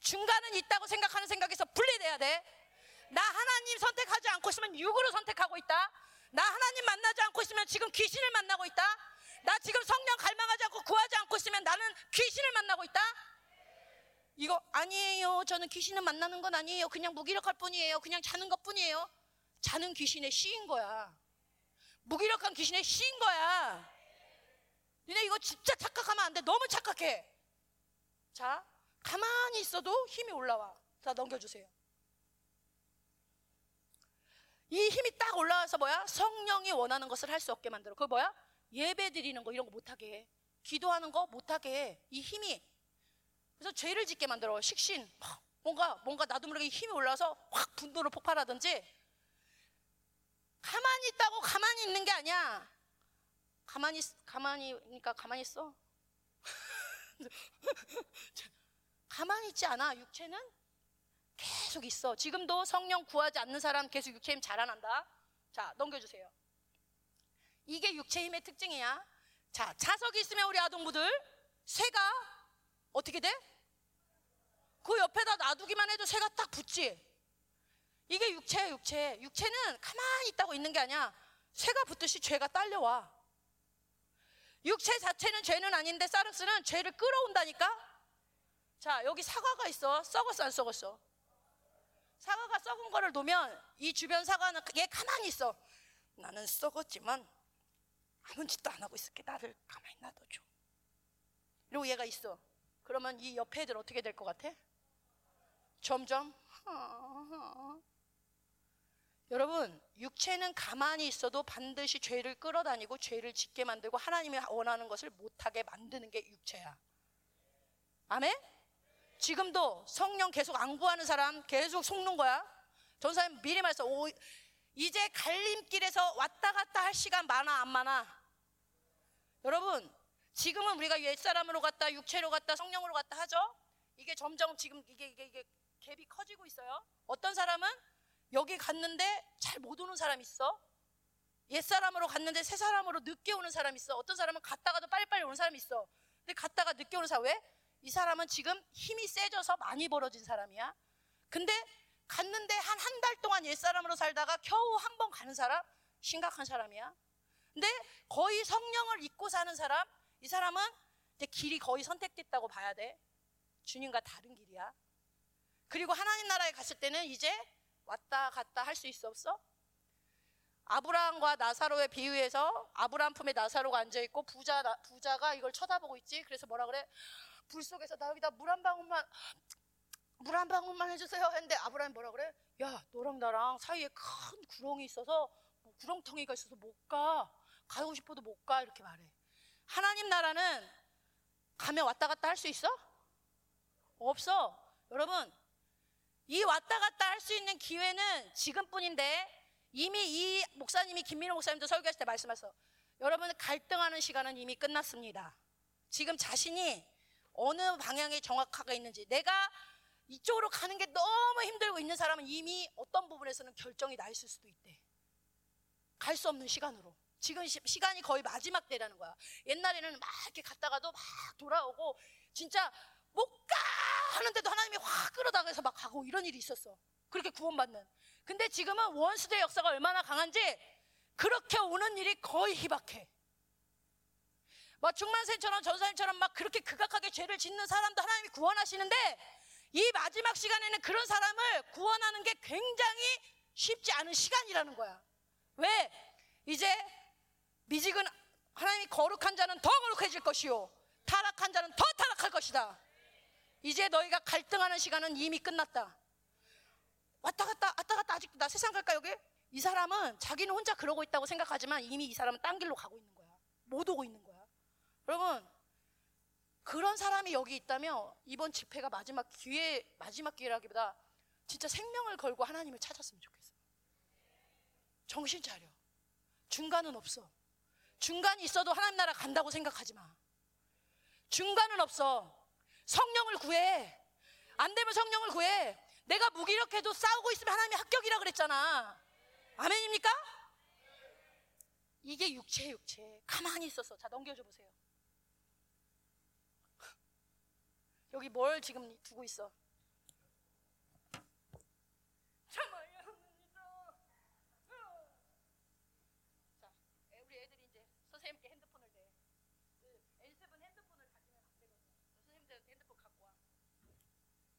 중간은 있다고 생각하는 생각에서 분리돼야 돼. 나 하나님 선택하지 않고 있으면 육으로 선택하고 있다. 나 하나님 만나지 않고 있으면 지금 귀신을 만나고 있다. 나 지금 성령 갈망하지 않고 구하지 않고 있으면 나는 귀신을 만나고 있다. 이거 아니에요. 저는 귀신을 만나는 건 아니에요. 그냥 무기력할 뿐이에요. 그냥 자는 것 뿐이에요. 자는 귀신에 씌인 거야. 무기력한 귀신에 씌인 거야. 니네 이거 진짜 착각하면 안 돼. 너무 착각해. 자, 가만히 있어도 힘이 올라와. 자, 넘겨주세요. 이 힘이 딱 올라와서 뭐야? 성령이 원하는 것을 할 수 없게 만들어. 그거 뭐야? 예배 드리는 거 이런 거 못하게 해. 기도하는 거 못하게 해. 이 힘이. 그래서 죄를 짓게 만들어. 식신. 뭔가, 뭔가 나도 모르게 힘이 올라와서 확 분노를 폭발하든지 가만히 있다고 가만히 있는 게 아니야. 가만히, 가만히, 그러니까 가만히 있어. 가만히 있지 않아. 육체는 계속 있어. 지금도 성령 구하지 않는 사람 계속 육체 힘 자라난다. 자, 넘겨주세요. 이게 육체 힘의 특징이야. 자, 자석이 있으면 우리 아동부들 새가 어떻게 돼? 그 옆에다 놔두기만 해도 새가 딱 붙지. 이게 육체야, 육체. 육체는 가만히 있다고 있는 게 아니야. 새가 붙듯이 죄가 딸려와. 육체 자체는 죄는 아닌데 사르스는 죄를 끌어온다니까? 자, 여기 사과가 있어. 썩었어, 안 썩었어? 사과가 썩은 거를 놓으면 이 주변 사과는 얘 가만히 있어. 나는 썩었지만 아무 짓도 안 하고 있을게. 나를 가만히 놔둬줘. 이러고 얘가 있어. 그러면 이 옆에 애들 어떻게 될 것 같아? 점점 여러분 육체는 가만히 있어도 반드시 죄를 끌어다니고 죄를 짓게 만들고 하나님이 원하는 것을 못하게 만드는 게 육체야. 아멘? 지금도 성령 계속 안 구하는 사람 계속 속는 거야. 전사님 미리 말했어. 오, 이제 갈림길에서 왔다 갔다 할 시간 많아 안 많아? 여러분 지금은 우리가 옛사람으로 갔다 육체로 갔다 성령으로 갔다 하죠. 이게 점점 지금 이게 이게 이게 갭이 커지고 있어요. 어떤 사람은 여기 갔는데 잘 못 오는 사람 있어. 옛사람으로 갔는데 새 사람으로 늦게 오는 사람 있어. 어떤 사람은 갔다가도 빨리빨리 오는 사람 있어. 근데 갔다가 늦게 오는 사람 왜? 이 사람은 지금 힘이 세져서 많이 벌어진 사람이야. 근데 갔는데 한 한 달 동안 옛사람으로 살다가 겨우 한 번 가는 사람 심각한 사람이야. 근데 거의 성령을 잊고 사는 사람 이 사람은 이제 길이 거의 선택됐다고 봐야 돼. 주님과 다른 길이야. 그리고 하나님 나라에 갔을 때는 이제 왔다 갔다 할 수 있어 없어? 아브라함과 나사로의 비유에서 아브라함 품에 나사로가 앉아 있고 부자 나- 부자가 이걸 쳐다보고 있지. 그래서 뭐라 그래? 불 속에서 나 여기다 물 한 방울만 물 한 방울만 해주세요. 했는데 아브라함이 뭐라 그래? 야, 너랑 나랑 사이에 큰 구렁이 있어서 뭐 구렁텅이가 있어서 못 가. 가고 싶어도 못 가. 이렇게 말해. 하나님 나라는 가면 왔다 갔다 할 수 있어? 없어. 여러분, 이 왔다 갔다 할 수 있는 기회는 지금뿐인데 이미 이 목사님이 김민호 목사님도 설교하실 때 말씀하셨어. 여러분 갈등하는 시간은 이미 끝났습니다. 지금 자신이 어느 방향에 정확하게 있는지 내가 이쪽으로 가는 게 너무 힘들고 있는 사람은 이미 어떤 부분에서는 결정이 나 있을 수도 있대. 갈 수 없는 시간으로. 지금 시, 시간이 거의 마지막 때라는 거야. 옛날에는 막 이렇게 갔다가도 막 돌아오고 진짜 못 가 하는데도 하나님이 확 끌어다가 해서 막 가고 이런 일이 있었어. 그렇게 구원받는. 근데 지금은 원수대 역사가 얼마나 강한지 그렇게 오는 일이 거의 희박해. 뭐 중만센처럼 전사님처럼 막 그렇게 극악하게 죄를 짓는 사람도 하나님이 구원하시는데 이 마지막 시간에는 그런 사람을 구원하는 게 굉장히 쉽지 않은 시간이라는 거야. 왜? 이제 미직은 하나님이 거룩한 자는 더 거룩해질 것이요. 타락한 자는 더 타락할 것이다. 이제 너희가 갈등하는 시간은 이미 끝났다. 왔다 갔다 왔다 갔다 아직도 나 세상 갈까 여기? 이 사람은 자기는 혼자 그러고 있다고 생각하지만 이미 이 사람은 딴 길로 가고 있는 거야. 못 오고 있는 거야. 여러분 그런 사람이 여기 있다면 이번 집회가 마지막 기회 마지막 기회라기보다 진짜 생명을 걸고 하나님을 찾았으면 좋겠어. 정신 차려. 중간은 없어. 중간이 있어도 하나님 나라 간다고 생각하지 마. 중간은 없어. 성령을 구해. 안 되면 성령을 구해. 내가 무기력해도 싸우고 있으면 하나님이 합격이라 그랬잖아. 아멘입니까? 이게 육체 육체. 가만히 있었어. 자 넘겨줘 보세요. 여기 뭘 지금 두고 있어? 참아야 합니다. 자, 애- 우리 애들이 이제 선생님께 핸드폰을 대. 그 연습은 핸드폰을 가지면 안 되거든. 선생님들 핸드폰 갖고 와.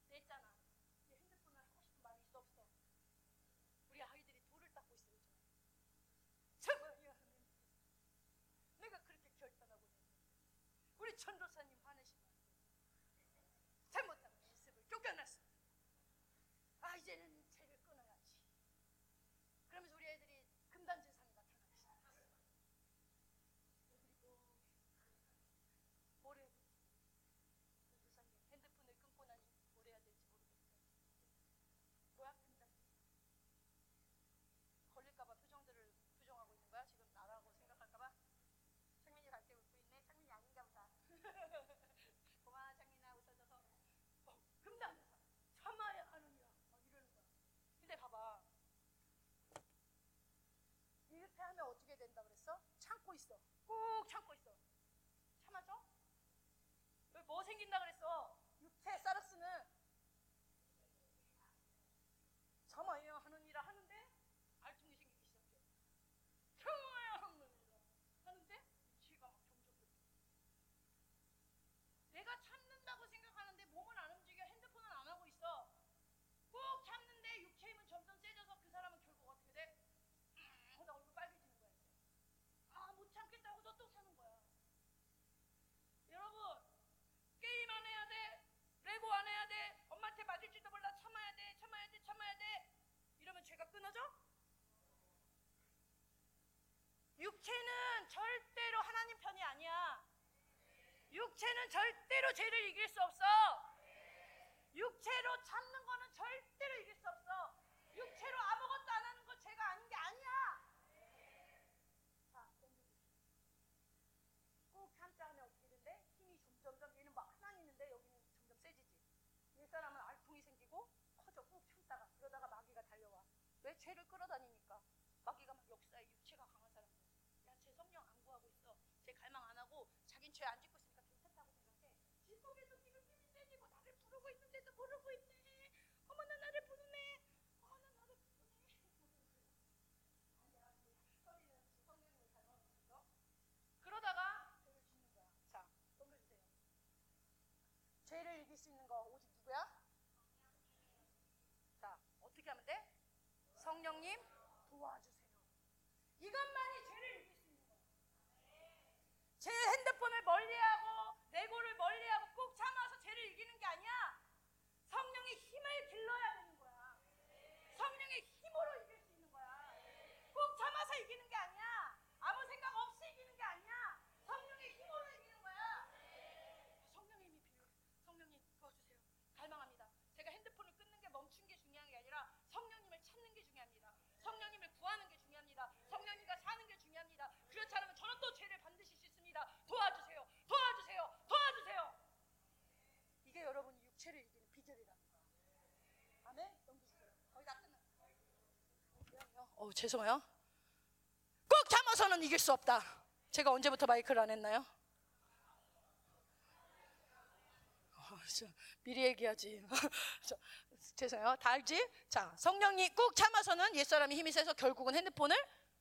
냈잖아. 근데 핸드폰을 하고 싶은 마음이 있어 없어? 우리 아이들이 돌을 닦고 있어 요즘. 참아야 하는. 내가 그렇게 결단하고 있는데 전도사님 화내시면 안 돼. 잘못하면 연습을 쫓겨났어. 아 이제는 죄를 끊어야지. 그러면서 우리 애들이 금단진상이 나타나기 시작했어. 그리고 뭘 해야 되지? 전도사님 핸드폰을 끊고 나니 뭘 해야 될지 모르겠어요. 뭐야 금단? 걸릴까봐 표정들을 부정하고 있는 거야? 지금 나라고 생각할까봐? 창민이 갈 때 웃고 있네. 창민이 아닌가 보다. 고마워 창민아 웃어줘서. 어, 금단 참아야 하느니라. 막 이러는 거야. 근데 봐봐. 이렇게 하면 어떻게 된다 그랬어? 참고 있어. 꾹 참고 있어. 참아줘? 왜 뭐 생긴다 그랬어? 육체 사르스는 참아야 하느니라 하는데 알통이 생기기 시작해. 참아야 하느니라 하는데 지가 막 점점 더 내가 참는다고 생각하는데 몸은 안 움직여 핸드폰은 안 하고 있어. 꼭 참는데 육체 힘은 점점 세져서 그 사람은 결국 어떻게 돼? 음, 하다 얼굴 빨개지는 거야. 이제. 아, 못 참겠다고 너 또 사는 거야. 여러분, 게임 안 해야 돼. 레고 안 해야 돼. 엄마한테 맞을지도 몰라. 참아야 돼. 참아야 돼. 참아야 돼. 이러면 죄가 끊어져? 육체는 절대로 하나님 편이 아니야. 육체는 절대로 죄를 이길 수 없어. 육체로 참는 거는 절대로 이길 수 없어. 수 있는 거 오직 누구야? 자, 어떻게 하면 돼? 성령님 도와주세요. 이것만이 죄를 이길 수 있는 거. 제 핸드폰을 멀리하고 내 고를 어, 죄송해요. 꼭 참아서는 이길 수 없다. 제가 언제부터 마이크를 안 했나요? 어, 저, 미리 얘기하지. 저, 죄송해요. 다 알지? 자, 성령이 꾹 참아서는 옛사람이 힘이 세서 결국은 핸드폰을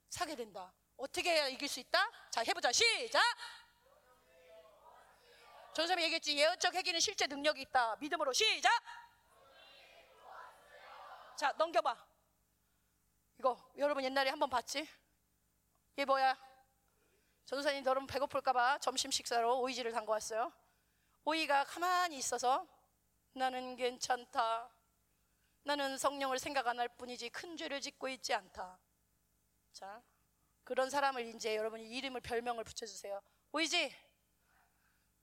사게 된다. 어떻게 해야 이길 수 있다? 자, 해보자. 시작! 전사님이 얘기했지. 예언적 회기는 실제 능력이 있다. 믿음으로 시작! 자, 넘겨봐. 이거 여러분 옛날에 한번 봤지? 이게 뭐야? 전도사님 여러분 배고플까봐 점심 식사로 오이지를 담고 왔어요. 오이가 가만히 있어서 나는 괜찮다. 나는 성령을 생각 안 할 뿐이지 큰 죄를 짓고 있지 않다. 자, 그런 사람을 이제 여러분이 이름을 별명을 붙여주세요. 오이지,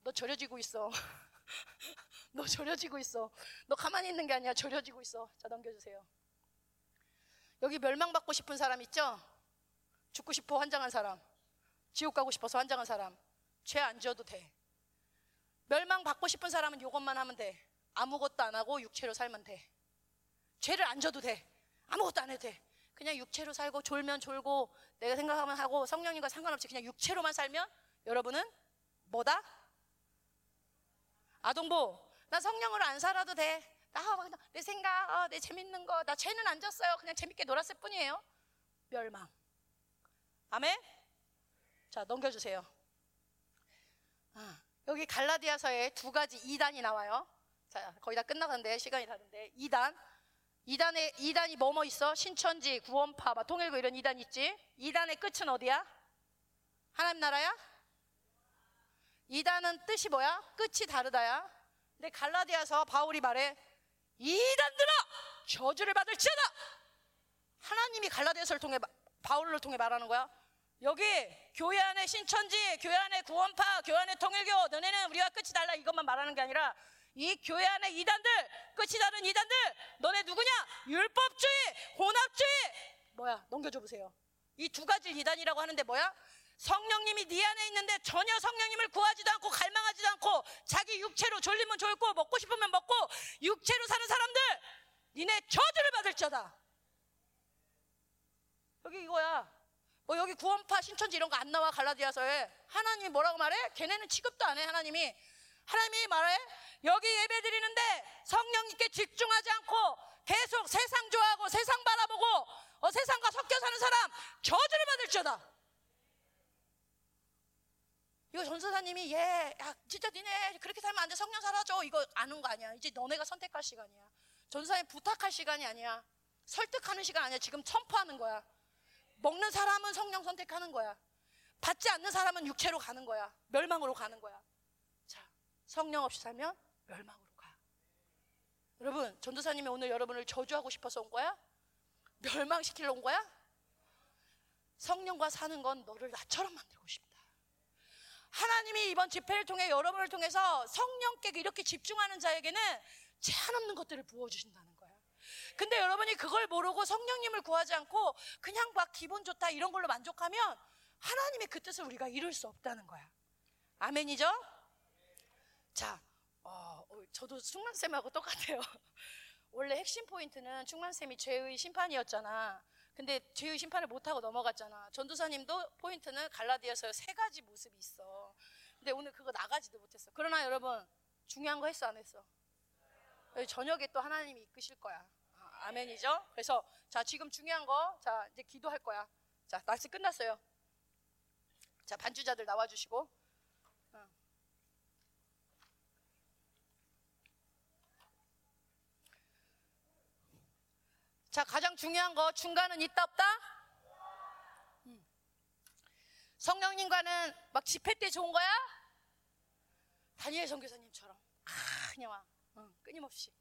너 절여지고 있어. 너 절여지고 있어. 너 가만히 있는 게 아니야. 절여지고 있어. 자, 넘겨주세요. 여기 멸망받고 싶은 사람 있죠? 죽고 싶어 환장한 사람. 지옥 가고 싶어서 환장한 사람. 죄 안 지어도 돼. 멸망받고 싶은 사람은 이것만 하면 돼. 아무것도 안 하고 육체로 살면 돼. 죄를 안 져도 돼. 아무것도 안 해도 돼. 그냥 육체로 살고 졸면 졸고 내가 생각하면 하고 성령님과 상관없이 그냥 육체로만 살면 여러분은 뭐다? 아동보. 나 성령으로 안 살아도 돼. 나 그냥 내 생각, 어, 내 재밌는 거, 나 죄는 안 졌어요. 그냥 재밌게 놀았을 뿐이에요. 멸망. 아멘? 자, 넘겨주세요. 아, 여기 갈라디아서에 두 가지 2단이 나와요. 자, 거의 다 끝나가는데, 시간이 다른데. 2단. 2단에, 2단이 뭐뭐 있어? 신천지, 구원파, 막 통일교 이런 2단 있지? 2단의 끝은 어디야? 하나님 나라야? 2단은 뜻이 뭐야? 끝이 다르다야. 근데 갈라디아서 바울이 말해 이단들아 저주를 받을 지어다. 하나님이 갈라디아서를 통해 바울을 통해 말하는 거야. 여기 교회 안에 신천지, 교회 안에 구원파, 교회 안에 통일교 너네는 우리와 끝이 달라 이것만 말하는 게 아니라 이 교회 안에 이단들 끝이 다른 이단들 너네 누구냐? 율법주의, 혼합주의 뭐야? 넘겨줘 보세요. 이 두 가지 이단이라고 하는데 뭐야? 성령님이 네 안에 있는데 전혀 성령님을 구하지도 않고 갈망하지도 않고 자기 육체로 졸리면 졸고 먹고 싶으면 먹고 육체로 사는 사람들 니네 저주를 받을지어다. 여기 이거야. 뭐 여기 구원파 신천지 이런 거 안 나와 갈라디아서에. 하나님이 뭐라고 말해? 걔네는 취급도 안 해 하나님이. 하나님이 말해? 여기 예배 드리는데 성령님께 집중하지 않고 계속 세상 좋아하고 세상 바라보고 어, 세상과 섞여 사는 사람 저주를 받을지어다 이거 전사사님이 예, 야, 진짜 니네 그렇게 살면 안 돼. 성령 사라져. 이거 아는 거 아니야. 이제 너네가 선택할 시간이야. 전사님 부탁할 시간이 아니야. 설득하는 시간 아니야. 지금 선포하는 거야. 먹는 사람은 성령 선택하는 거야. 받지 않는 사람은 육체로 가는 거야. 멸망으로 가는 거야. 자, 성령 없이 살면 멸망으로 가. 여러분, 전도사님이 오늘 여러분을 저주하고 싶어서 온 거야? 멸망시키러 온 거야? 성령과 사는 건 너를 나처럼 만들고 싶다. 하나님이 이번 집회를 통해 여러분을 통해서 성령께 이렇게 집중하는 자에게는 제한 없는 것들을 부어주신다는 거야. 근데 여러분이 그걸 모르고 성령님을 구하지 않고 그냥 막 기분 좋다 이런 걸로 만족하면 하나님의 그 뜻을 우리가 이룰 수 없다는 거야. 아멘이죠? 자, 어, 어, 저도 충만쌤하고 똑같아요. 원래 핵심 포인트는 충만쌤이 죄의 심판이었잖아. 근데 죄의 심판을 못하고 넘어갔잖아. 전도사님도 포인트는 갈라디아서 세 가지 모습이 있어. 근데 오늘 그거 나가지도 못했어. 그러나 여러분 중요한 거 했어 안 했어? 저녁에 또 하나님이 이끄실 거야. 아, 아멘이죠? 그래서 자 지금 중요한 거 자 이제 기도할 거야. 자 날씨 끝났어요. 자 반주자들 나와주시고. 자, 가장 중요한 거 중간은 있다 없다? 음. 성령님과는 막 집회 때 좋은 거야? 다니엘 선교사님처럼 아, 그냥 와 응, 끊임없이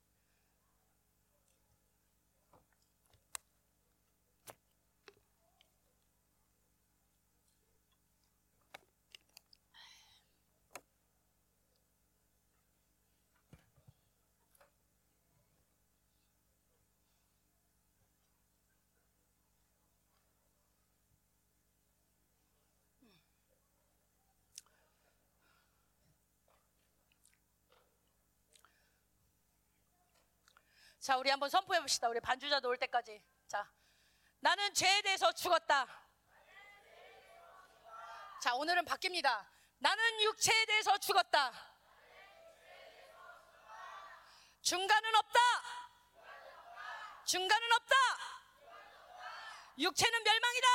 자, 우리 한번 선포해 봅시다. 우리 반주자도 올 때까지. 자, 나는 죄에 대해서 죽었다. 자, 오늘은 바뀝니다. 나는 육체에 대해서 죽었다. 중간은 없다. 중간은 없다. 육체는 멸망이다.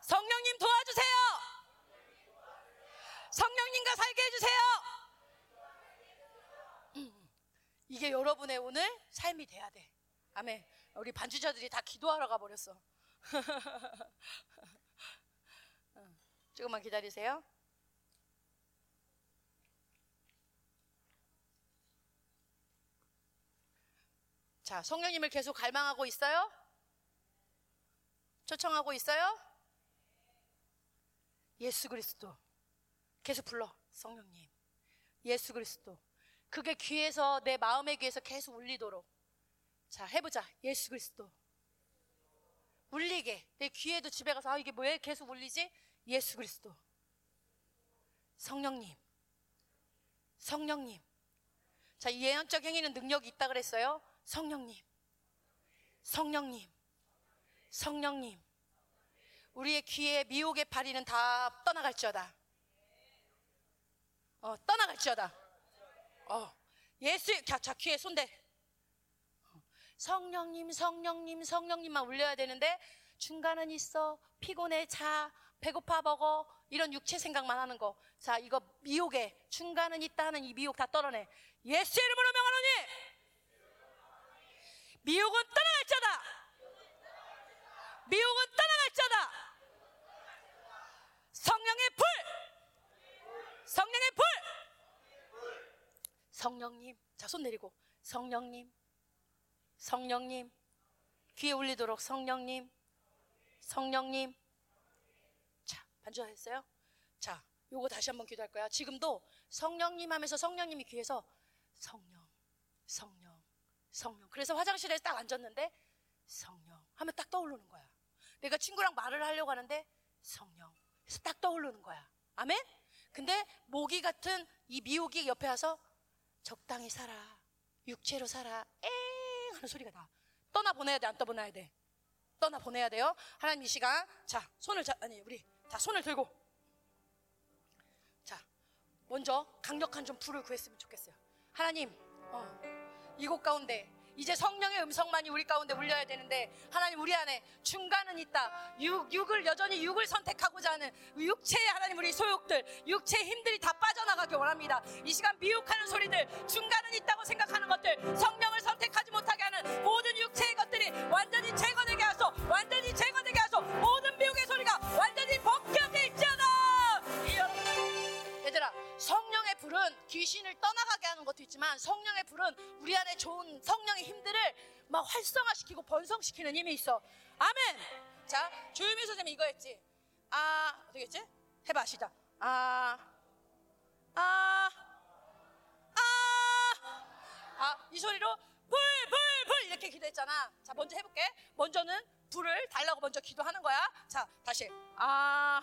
성령님 도와주세요. 성령님과 살게 해주세요. 음, 이게 여러분의 오늘 삶이 돼야 돼. 아멘. 우리 반주자들이 다 기도하러 가버렸어. 응, 조금만 기다리세요. 자, 성령님을 계속 갈망하고 있어요? 초청하고 있어요? 예수 그리스도. 계속 불러. 성령님. 예수 그리스도. 그게 귀에서 내 마음의 귀에서 계속 울리도록. 자, 해보자. 예수 그리스도. 울리게. 내 귀에도 집에 가서 아, 이게 왜 계속 울리지? 예수 그리스도. 성령님. 성령님. 자, 이 예언적 행위는 능력이 있다 그랬어요. 성령님. 성령님. 성령님. 우리의 귀에 미혹의 파리는 다 떠나갈지어다. 어, 떠나갈지어다. 어, 예수, 자, 자, 귀에 손대. 성령님, 성령님, 성령님만 울려야 되는데 중간은 있어. 피곤해, 자, 배고파 먹어. 이런 육체 생각만 하는 거. 자, 이거 미혹에 중간은 있다는 이 미혹 다 떨어내. 예수 이름으로 명하노니 미혹은 떠나갈 자다. 미혹은 떠나갈 자다. 성령의 불. 성령의 불. 성령님. 자, 손 내리고. 성령님. 성령님. 귀에 울리도록 성령님. 성령님. 자, 반주하셨어요? 자, 요거 다시 한번 기도할 거야. 지금도 성령님 하면서 성령님이 귀에서 성령, 성령, 성령. 그래서 화장실에 딱 앉았는데 성령 하면 딱 떠오르는 거야. 내가 친구랑 말을 하려고 하는데 성령. 그래서 딱 떠오르는 거야. 아멘? 근데 모기 같은 이 미혹이 옆에 와서 적당히 살아. 육체로 살아. 엥 하는 소리가 나. 떠나 보내야 돼, 안 떠보내야 돼. 떠나 보내야 돼요. 하나님 이 시간 자 손을 자 아니 우리 자 손을 들고 자 먼저 강력한 좀 불을 구했으면 좋겠어요. 하나님 어, 이곳 가운데 이제 성령의 음성만이 우리 가운데 울려야 되는데 하나님 우리 안에 중간은 있다. 육, 육을 여전히 육을 선택하고자 하는 육체의 하나님 우리 소욕들 육체의 힘들이 다 빠져나가기 원합니다. 이 시간 미혹하는 소리들 중간은 있다고 생각하는 것들 성령을 선택하지 못하게 하는 모든 육체의 것들이 완전히 제거되게 하소 완전히 제거되게 하소 모든 미혹의 소리가 완전히 벗겨져 있잖아 얘들아 성령의 불은 귀신을 떠나가게 하는 것도 있지만 성령의 불은 우리 안에 좋은 성령의 힘들을 막 활성화시키고 번성시키는 힘이 있어 아멘 자 조유미 선생님이 이거 했지 아 어떻게 했지 해봐 시작 아 아, 아, 아, 이 소리로 불, 불, 불 이렇게 기도했잖아. 자, 먼저 해볼게. 먼저는 불을 달라고 먼저 기도하는 거야. 자, 다시. 아,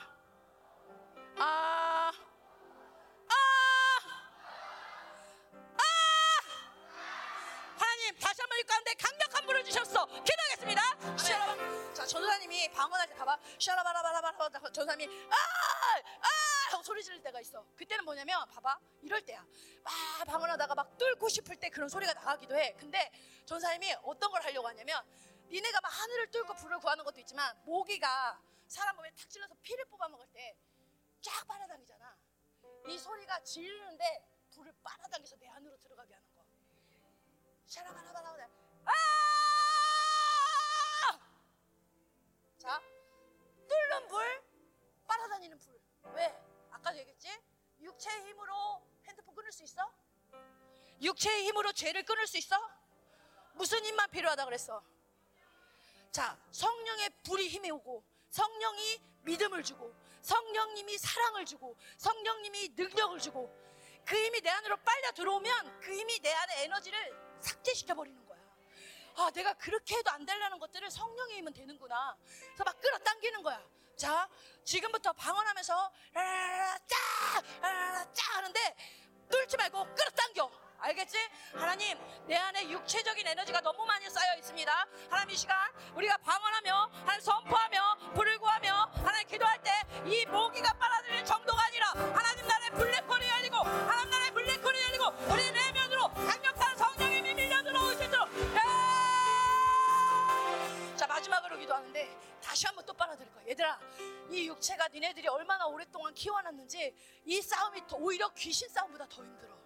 아, 아, 하나님, 다시 한번 이 가운데 강력한 불을 주셨어. 기도하겠습니다. 샤라바. 자, 전사님이 방언할 때 가봐. 샤라바라바라바라. 전사님이 아, 아 하고 소리 지를 때가 있어. 그때는 뭐냐면 봐봐. 이럴 때야. 막 방언하다가 막 뚫고 싶을 때 그런 소리가 나가기도 해. 근데 전사님이 어떤 걸 하려고 하냐면 니네가 막 하늘을 뚫고 불을 구하는 것도 있지만 모기가 사람 몸에 탁 찔러서 피를 뽑아 먹을 때 쫙 빨아당기잖아. 이 소리가 지르는데 불을 빨아당겨서 내 안으로 들어가게 하는 거. 샤라바라바라. 아! 자, 뚫는 불, 빨아다니는 불. 왜? 아까도 얘기했지? 육체의 힘으로 핸드폰 끊을 수 있어? 육체의 힘으로 죄를 끊을 수 있어? 무슨 힘만 필요하다 그랬어? 자, 성령의 불이 힘이 오고 성령이 믿음을 주고 성령님이 사랑을 주고 성령님이 능력을 주고 그 힘이 내 안으로 빨려 들어오면 그 힘이 내 안에 에너지를 삭제시켜 버리는 거야. 아, 내가 그렇게 해도 안 되려는 것들을 성령의 힘은 되는구나. 그래서 막 끌어당기는 거야. 자, 지금부터 방언하면서 라라라 짜, 라라라 짜 하는데 뚫지 말고 끌어당겨. 알겠지? 하나님, 내 안에 육체적인 에너지가 너무 많이 쌓여 있습니다. 하나님 이 시간 우리가 방언하며, 하나님 선포하며, 불을 구하며, 하나님 기도할 때 이 모기가 빨아들이는 정도가 아니라 하나님 나라의 블랙홀이 열리고, 하나님 나라의 블랙홀이 열리고, 우리 내면으로 강력 마지막으로 기도하는데 다시 한번 또 빨아들일 거야. 얘들아, 이 육체가 니네들이 얼마나 오랫동안 키워놨는지 이 싸움이 더, 오히려 귀신 싸움보다 더 힘들어.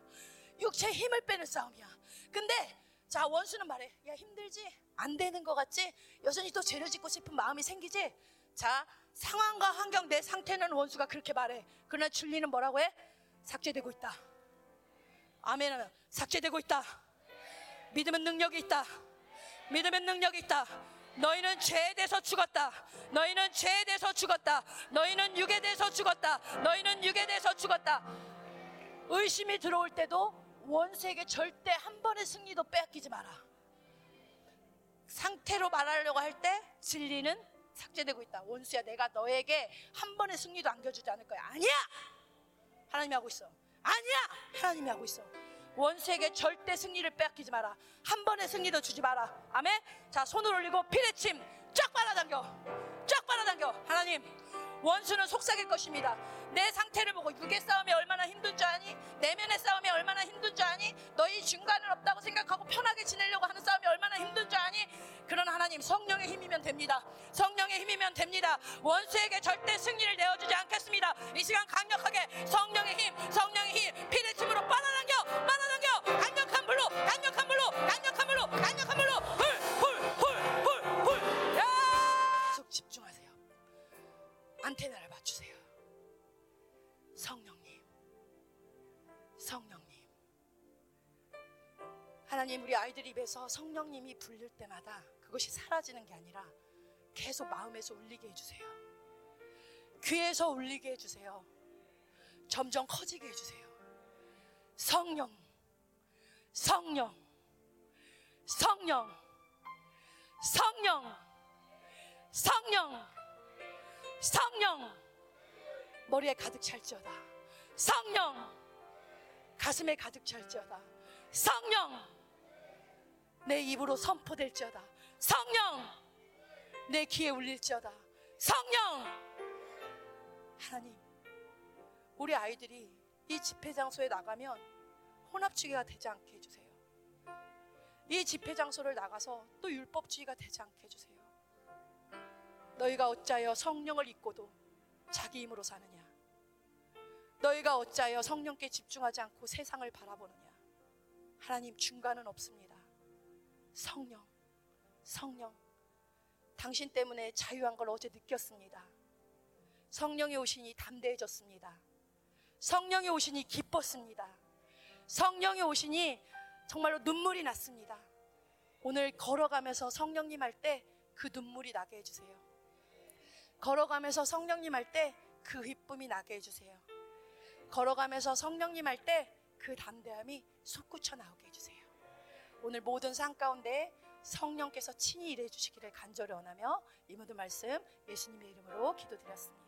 육체의 힘을 빼는 싸움이야. 근데 자 원수는 말해. 야 힘들지? 안 되는 것 같지? 여전히 또 죄를 짓고 싶은 마음이 생기지? 자 상황과 환경 내 상태는 원수가 그렇게 말해. 그러나 진리는 뭐라고 해? 삭제되고 있다. 아멘하면 삭제되고 있다. 믿음은 능력이 있다. 믿음의 능력이 있다. 너희는 죄에 대해서 죽었다. 너희는 죄에 대해서 죽었다. 너희는 육에 대해서 죽었다. 너희는 육에 대해서 죽었다. 의심이 들어올 때도 원수에게 절대 한 번의 승리도 빼앗기지 마라. 상태로 말하려고 할 때 진리는 삭제되고 있다. 원수야, 내가 너에게 한 번의 승리도 안겨주지 않을 거야. 아니야! 하나님이 하고 있어. 아니야! 하나님이 하고 있어. 원수에게 절대 승리를 빼앗기지 마라. 한 번의 승리도 주지 마라. 아멘? 자, 손을 올리고 피레침 쫙 빨아당겨. 쫙 빨아당겨. 하나님, 원수는 속삭일 것입니다. 내 상태를 보고 육의 싸움이 얼마나 힘든 줄 아니? 내면의 싸움이 얼마나 힘든 줄 아니? 너희 중간은 없다고 생각하고 편하게 지내려고 하는 싸움이 얼마나 힘든 줄 아니? 그러나 하나님 성령의 힘이면 됩니다. 성령의 힘이면 됩니다. 원수에게 절대 승리를 내어주지 않겠습니다. 이 시간 강력하게 성령의 힘, 성령의 힘, 피레침으로 빨아당겨, 빨아당겨, 강력한 불로, 강력한 불로, 강력한 불로, 강력한 불로, 하나님, 우리 아이들 입에서 성령님이 불릴 때마다 그것이 사라지는 게 아니라 계속 마음에서 울리게 해주세요. 귀에서 울리게 해주세요. 점점 커지게 해주세요. 성령, 성령, 성령, 성령, 성령, 성령. 머리에 가득 찰지어다. 성령, 가슴에 가득 찰지어다. 성령, 내 입으로 선포될지어다. 성령, 내 귀에 울릴지어다. 성령, 하나님, 우리 아이들이 이 집회 장소에 나가면 혼합주의가 되지 않게 해주세요. 이 집회 장소를 나가서 또 율법주의가 되지 않게 해주세요. 너희가 어찌하여 성령을 잊고도 자기 힘으로 사느냐? 너희가 어찌하여 성령께 집중하지 않고 세상을 바라보느냐? 하나님 중간은 없습니다. 성령, 성령. 당신 때문에 자유한 걸 어제 느꼈습니다. 성령이 오시니 담대해졌습니다. 성령이 오시니 기뻤습니다. 성령이 오시니 정말로 눈물이 났습니다. 오늘 걸어가면서 성령님 할 때 그 눈물이 나게 해주세요. 걸어가면서 성령님 할 때 그 기쁨이 나게 해주세요. 걸어가면서 성령님 할 때 그 담대함이 솟구쳐 나오게 해주세요. 오늘 모든 상 가운데 성령께서 친히 일해 주시기를 간절히 원하며 이 모든 말씀 예수님의 이름으로 기도드렸습니다.